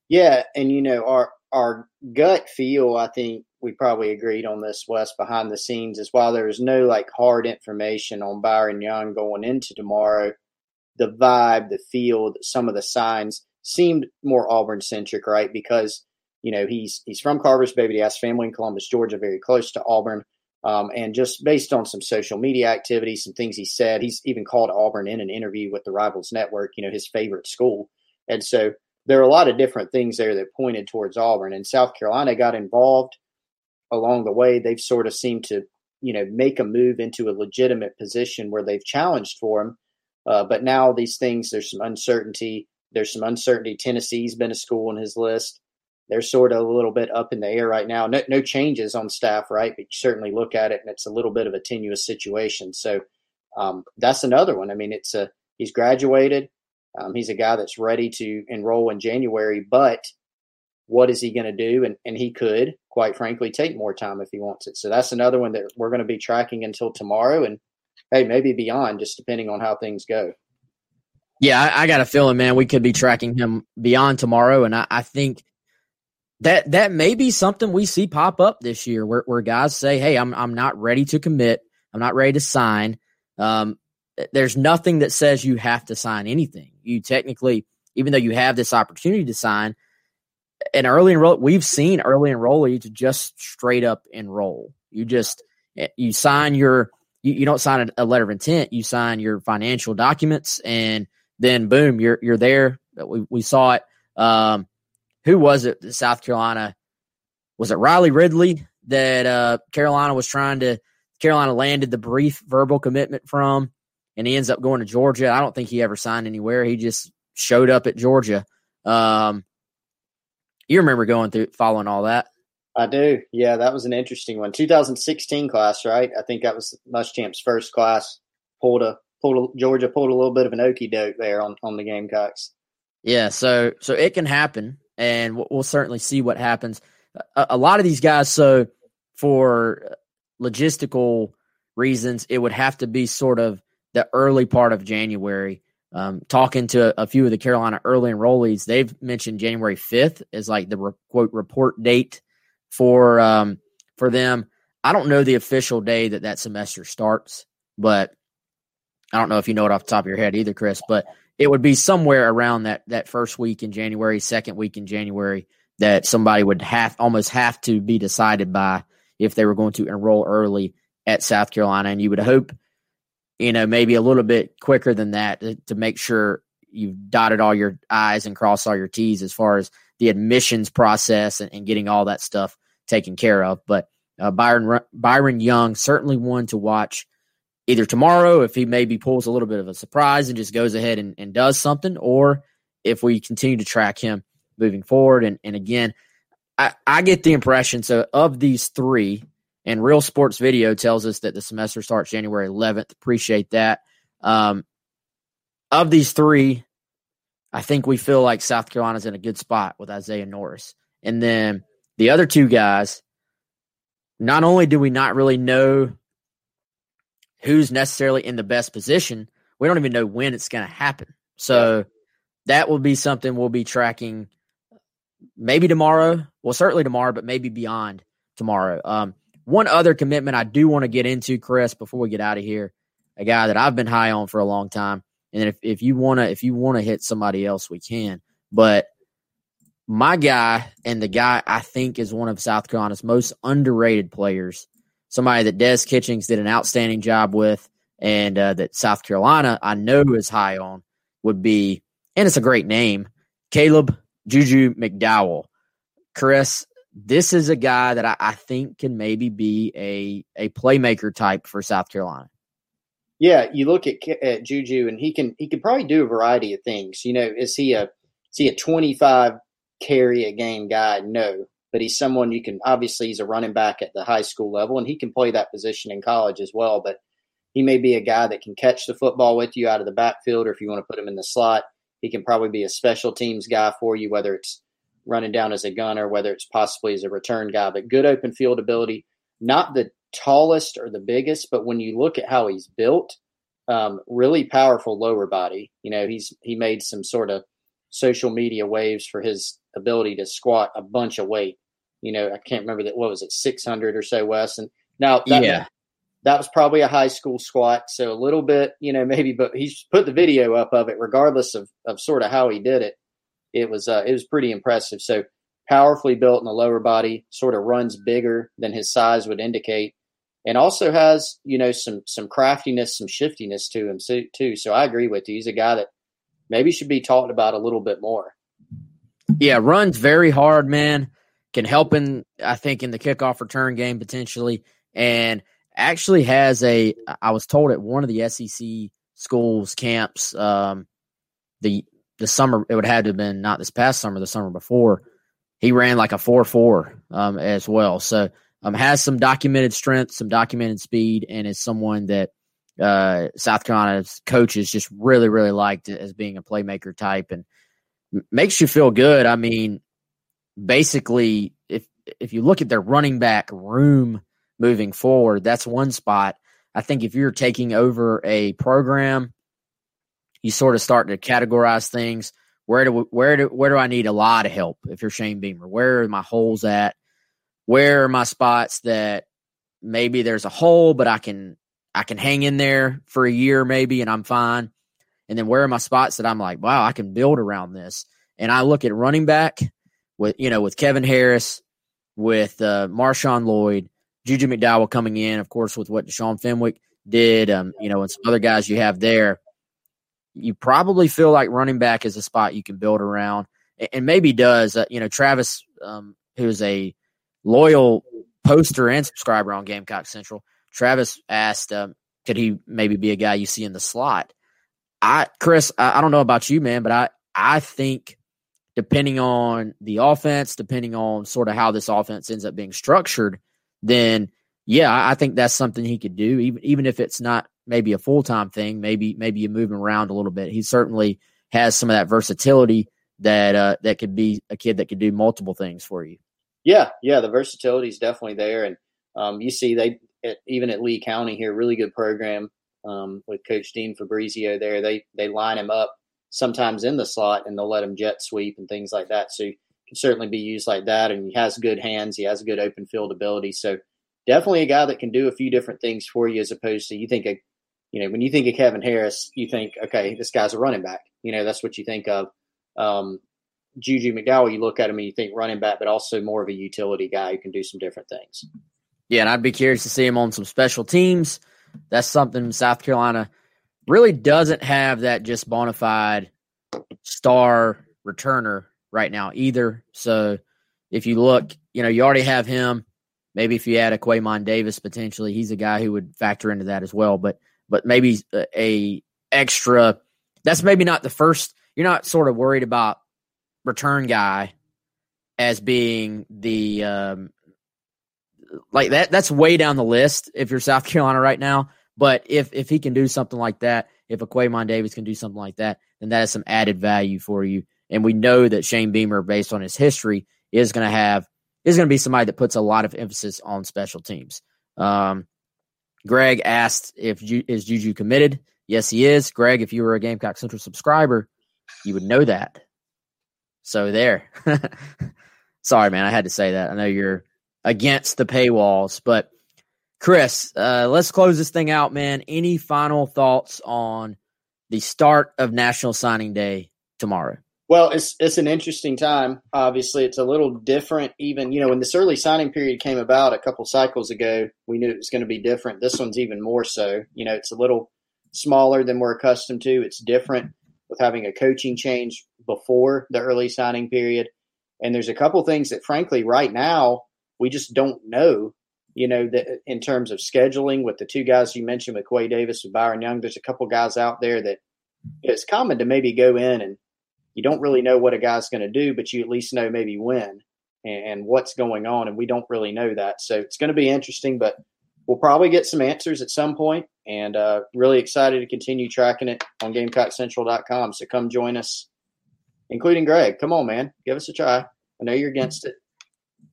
Yeah, and you know our our gut feel, I think we probably agreed on this, Wes, behind the scenes, is while there is no like hard information on Byron Young going into tomorrow, the vibe, the feel, some of the signs seemed more Auburn centric, right? Because you know he's he's from Carvers Bay. Has family in Columbus, Georgia, very close to Auburn. Um, and just based on some social media activity, some things he said, he's even called Auburn in an interview with the Rivals Network, you know, his favorite school. And so there are a lot of different things there that pointed towards Auburn. And South Carolina got involved along the way. They've sort of seemed to, you know, make a move into a legitimate position where they've challenged for him. Uh, but now these things, there's some uncertainty. There's some uncertainty. Tennessee's been a school on his list. They're sort of a little bit up in the air right now. No, no changes on staff, right? But you certainly look at it and it's a little bit of a tenuous situation. So um, that's another one. I mean, it's a he's graduated. Um, he's a guy that's ready to enroll in January, but what is he going to do? And, and he could, quite frankly, take more time if he wants it. So that's another one that we're going to be tracking until tomorrow. And hey, maybe beyond, just depending on how things go. Yeah, I, I got a feeling, man, we could be tracking him beyond tomorrow. And I, I think that that may be something we see pop up this year where, where guys say, Hey, I'm I'm not ready to commit. I'm not ready to sign. Um, there's nothing that says you have to sign anything. You technically, even though you have this opportunity to sign, an early enroll, we've seen early enrollees just straight up enroll. You just eh, you sign your you, you don't sign a, letter of intent. You sign your financial documents, and then boom, you're you're there. We we saw it. Um, who was it? South Carolina was it Riley Ridley that uh, Carolina was trying to Carolina landed the brief verbal commitment from and he ends up going to Georgia. I don't think he ever signed anywhere. He just showed up at Georgia. Um, you remember going through following all that? I do. Yeah, that was an interesting one. 2016 class, right? I think that was Muschamp's first class. Pulled a pulled a, Georgia pulled a little bit of an okey doke there on on the Gamecocks. Yeah, so so it can happen, and we'll, we'll certainly see what happens. A, a lot of these guys, so for logistical reasons, it would have to be sort of the early part of January. Um, talking to a few of the Carolina early enrollees, they've mentioned January 5th as like the re- quote report date for um, for them. I don't know the official day that that semester starts, but I don't know if you know it off the top of your head either, Chris. But it would be somewhere around that that first week in January, second week in January that somebody would have almost have to be decided by if they were going to enroll early at South Carolina, and you would hope you know, maybe a little bit quicker than that to, to make sure you've dotted all your I's and crossed all your T's as far as the admissions process and, and getting all that stuff taken care of. But uh, Byron Byron Young certainly one to watch either tomorrow if he maybe pulls a little bit of a surprise and just goes ahead and, and does something, or if we continue to track him moving forward. And, and again, I, I get the impression so of these three, and Real Sports Video tells us that the semester starts January 11th. Appreciate that. Um, of these three, I think we feel like South Carolina's in a good spot with Isaiah Norris. And then the other two guys, not only do we not really know who's necessarily in the best position, we don't even know when it's going to happen. So that will be something we'll be tracking maybe tomorrow. Well, certainly tomorrow, but maybe beyond tomorrow. Um, one other commitment I do want to get into, Chris, before we get out of here, a guy that I've been high on for a long time. And if, if you wanna if you wanna hit somebody else, we can. But my guy and the guy I think is one of South Carolina's most underrated players, somebody that Des Kitchings did an outstanding job with, and uh, that South Carolina I know is high on would be, and it's a great name, Caleb Juju McDowell. Chris, this is a guy that I, I, think can maybe be a a playmaker type for South Carolina. Yeah, you look at, at Juju, and he can he can probably do a variety of things. You know, is he a is he a twenty five carry a game guy? No, but he's someone you can obviously he's a running back at the high school level, and he can play that position in college as well. But he may be a guy that can catch the football with you out of the backfield, or if you want to put him in the slot, he can probably be a special teams guy for you, whether it's running down as a gunner, whether it's possibly as a return guy, but good open field ability. Not the tallest or the biggest, but when you look at how he's built, um, really powerful lower body. You know, he's he made some sort of social media waves for his ability to squat a bunch of weight. You know, I can't remember that. What was it, six hundred or so, Wes? And now, that, yeah, that was probably a high school squat, so a little bit, you know, maybe. But he's put the video up of it, regardless of of sort of how he did it it was uh, it was pretty impressive. So powerfully built in the lower body, sort of runs bigger than his size would indicate, and also has you know some some craftiness, some shiftiness to him too. So I agree with you. He's a guy that maybe should be talked about a little bit more. Yeah, runs very hard, man. Can help in, I think, in the kickoff return game potentially, and actually has a. I was told at one of the SEC schools camps, um, the the summer it would have to have been not this past summer, the summer before. He ran like a four four um, as well, so um, has some documented strength, some documented speed, and is someone that uh, South Carolina's coaches just really, really liked as being a playmaker type and makes you feel good. I mean, basically, if if you look at their running back room moving forward, that's one spot. I think if you're taking over a program, you sort of start to categorize things. Where do where do where do I need a lot of help? If you're Shane Beamer, where are my holes at? Where are my spots that maybe there's a hole, but I can I can hang in there for a year maybe and I'm fine. And then where are my spots that I'm like, wow, I can build around this. And I look at running back with, you know, with Kevin Harris, with uh, Marshawn Lloyd, Juju McDowell coming in, of course, with what Deshaun Fenwick did, um, you know, and some other guys you have there. You probably feel like running back is a spot you can build around, and maybe does. Uh, you know, Travis, um, who's a loyal poster and subscriber on Gamecock Central, Travis asked, um, could he maybe be a guy you see in the slot? I, Chris, I, I don't know about you, man, but I, I think depending on the offense, depending on sort of how this offense ends up being structured, then yeah, I think that's something he could do, even even if it's not maybe a full time thing. Maybe maybe you move him around a little bit. He certainly has some of that versatility that uh, that could be a kid that could do multiple things for you. Yeah, yeah, the versatility is definitely there, and um, you see they at, even at Lee County here, really good program um, with Coach Dean Fabrizio there. They they line him up sometimes in the slot and they'll let him jet sweep and things like that. So he can certainly be used like that. And he has good hands. He has a good open field ability. So definitely a guy that can do a few different things for you as opposed to you think of, you know, when you think of Kevin Harris, you think, okay, this guy's a running back. You know, that's what you think of. Um, Juju McDowell, you look at him and you think running back, but also more of a utility guy who can do some different things. Yeah, and I'd be curious to see him on some special teams. That's something South Carolina really doesn't have that just bona fide star returner right now either. So if you look, you know, you already have him. Maybe if you add a Quaymon Davis potentially, he's a guy who would factor into that as well. But but maybe a, a extra. That's maybe not the first. You're not sort of worried about return guy as being the um, like that that's way down the list if you're South Carolina right now. But if if he can do something like that, if a Quaymon Davis can do something like that, then that is some added value for you. And we know that Shane Beamer, based on his history, is going to have is going to be somebody that puts a lot of emphasis on special teams. Um, Greg asked if is Juju committed. Yes, he is. Greg, if you were a Gamecock Central subscriber, you would know that. So there. Sorry, man, I had to say that. I know you're against the paywalls. But Chris, uh, let's close this thing out, man. Any final thoughts on the start of National Signing Day tomorrow? Well, it's it's an interesting time. Obviously, it's a little different. Even you know, when this early signing period came about a couple cycles ago, we knew it was going to be different. This one's even more so. You know, it's a little smaller than we're accustomed to. It's different with having a coaching change before the early signing period. And there's a couple things that, frankly, right now we just don't know. You know, that in terms of scheduling with the two guys you mentioned, McQuay Davis and Byron Young, there's a couple guys out there that it's common to maybe go in and you don't really know what a guy's going to do, but you at least know maybe when and, and what's going on, and we don't really know that. So it's going to be interesting, but we'll probably get some answers at some point, and uh, really excited to continue tracking it on GamecockCentral.com. So come join us, including Greg. Come on, man, give us a try. I know you're against it.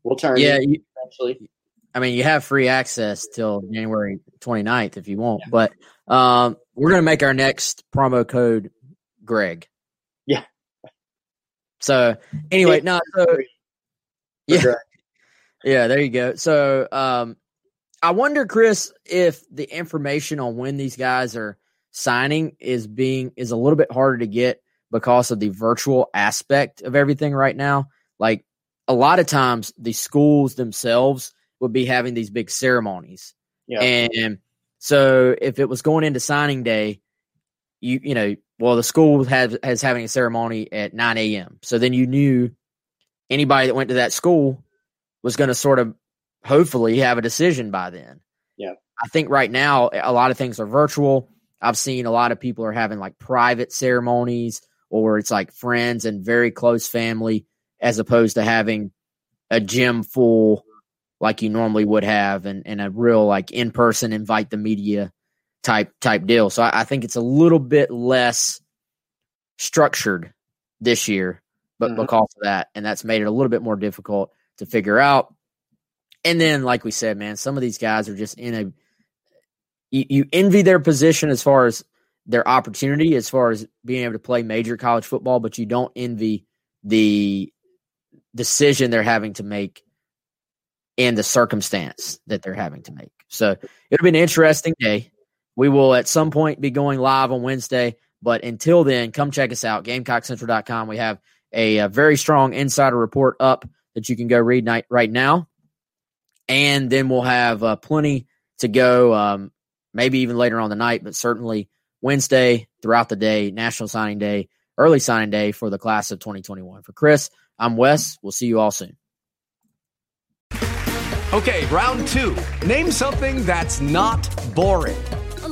We'll turn. Yeah, you, eventually. I mean, you have free access till January 29th if you want, yeah. but um, we're going to make our next promo code Greg. So anyway, no, so, yeah, yeah, there you go. So um, I wonder, Chris, if the information on when these guys are signing is being is a little bit harder to get because of the virtual aspect of everything right now. Like a lot of times the schools themselves would be having these big ceremonies. Yeah. And so if it was going into signing day, you you know, well the school has has having a ceremony at nine AM. So then you knew anybody that went to that school was going to sort of hopefully have a decision by then. Yeah. I think right now a lot of things are virtual. I've seen a lot of people are having like private ceremonies or it's like friends and very close family as opposed to having a gym full like you normally would have and, and a real like in person invite the media type type deal. So I, I, think it's a little bit less structured this year, but mm-hmm. because of that, and that's made it a little bit more difficult to figure out. And then, like we said, man, some of these guys are just in a you, you envy their position as far as their opportunity, as far as being able to play major college football, but you don't envy the decision they're having to make and the circumstance that they're having to make. So it'll be an interesting day. We will at some point be going live on Wednesday, but until then, come check us out, GamecockCentral.com. We have a, a very strong insider report up that you can go read night, right now. And then we'll have uh, plenty to go, um, maybe even later on the night, but certainly Wednesday throughout the day, National Signing Day, early signing day for the class of 2021. For Chris, I'm Wes. We'll see you all soon. Okay, round two. Name something that's not boring.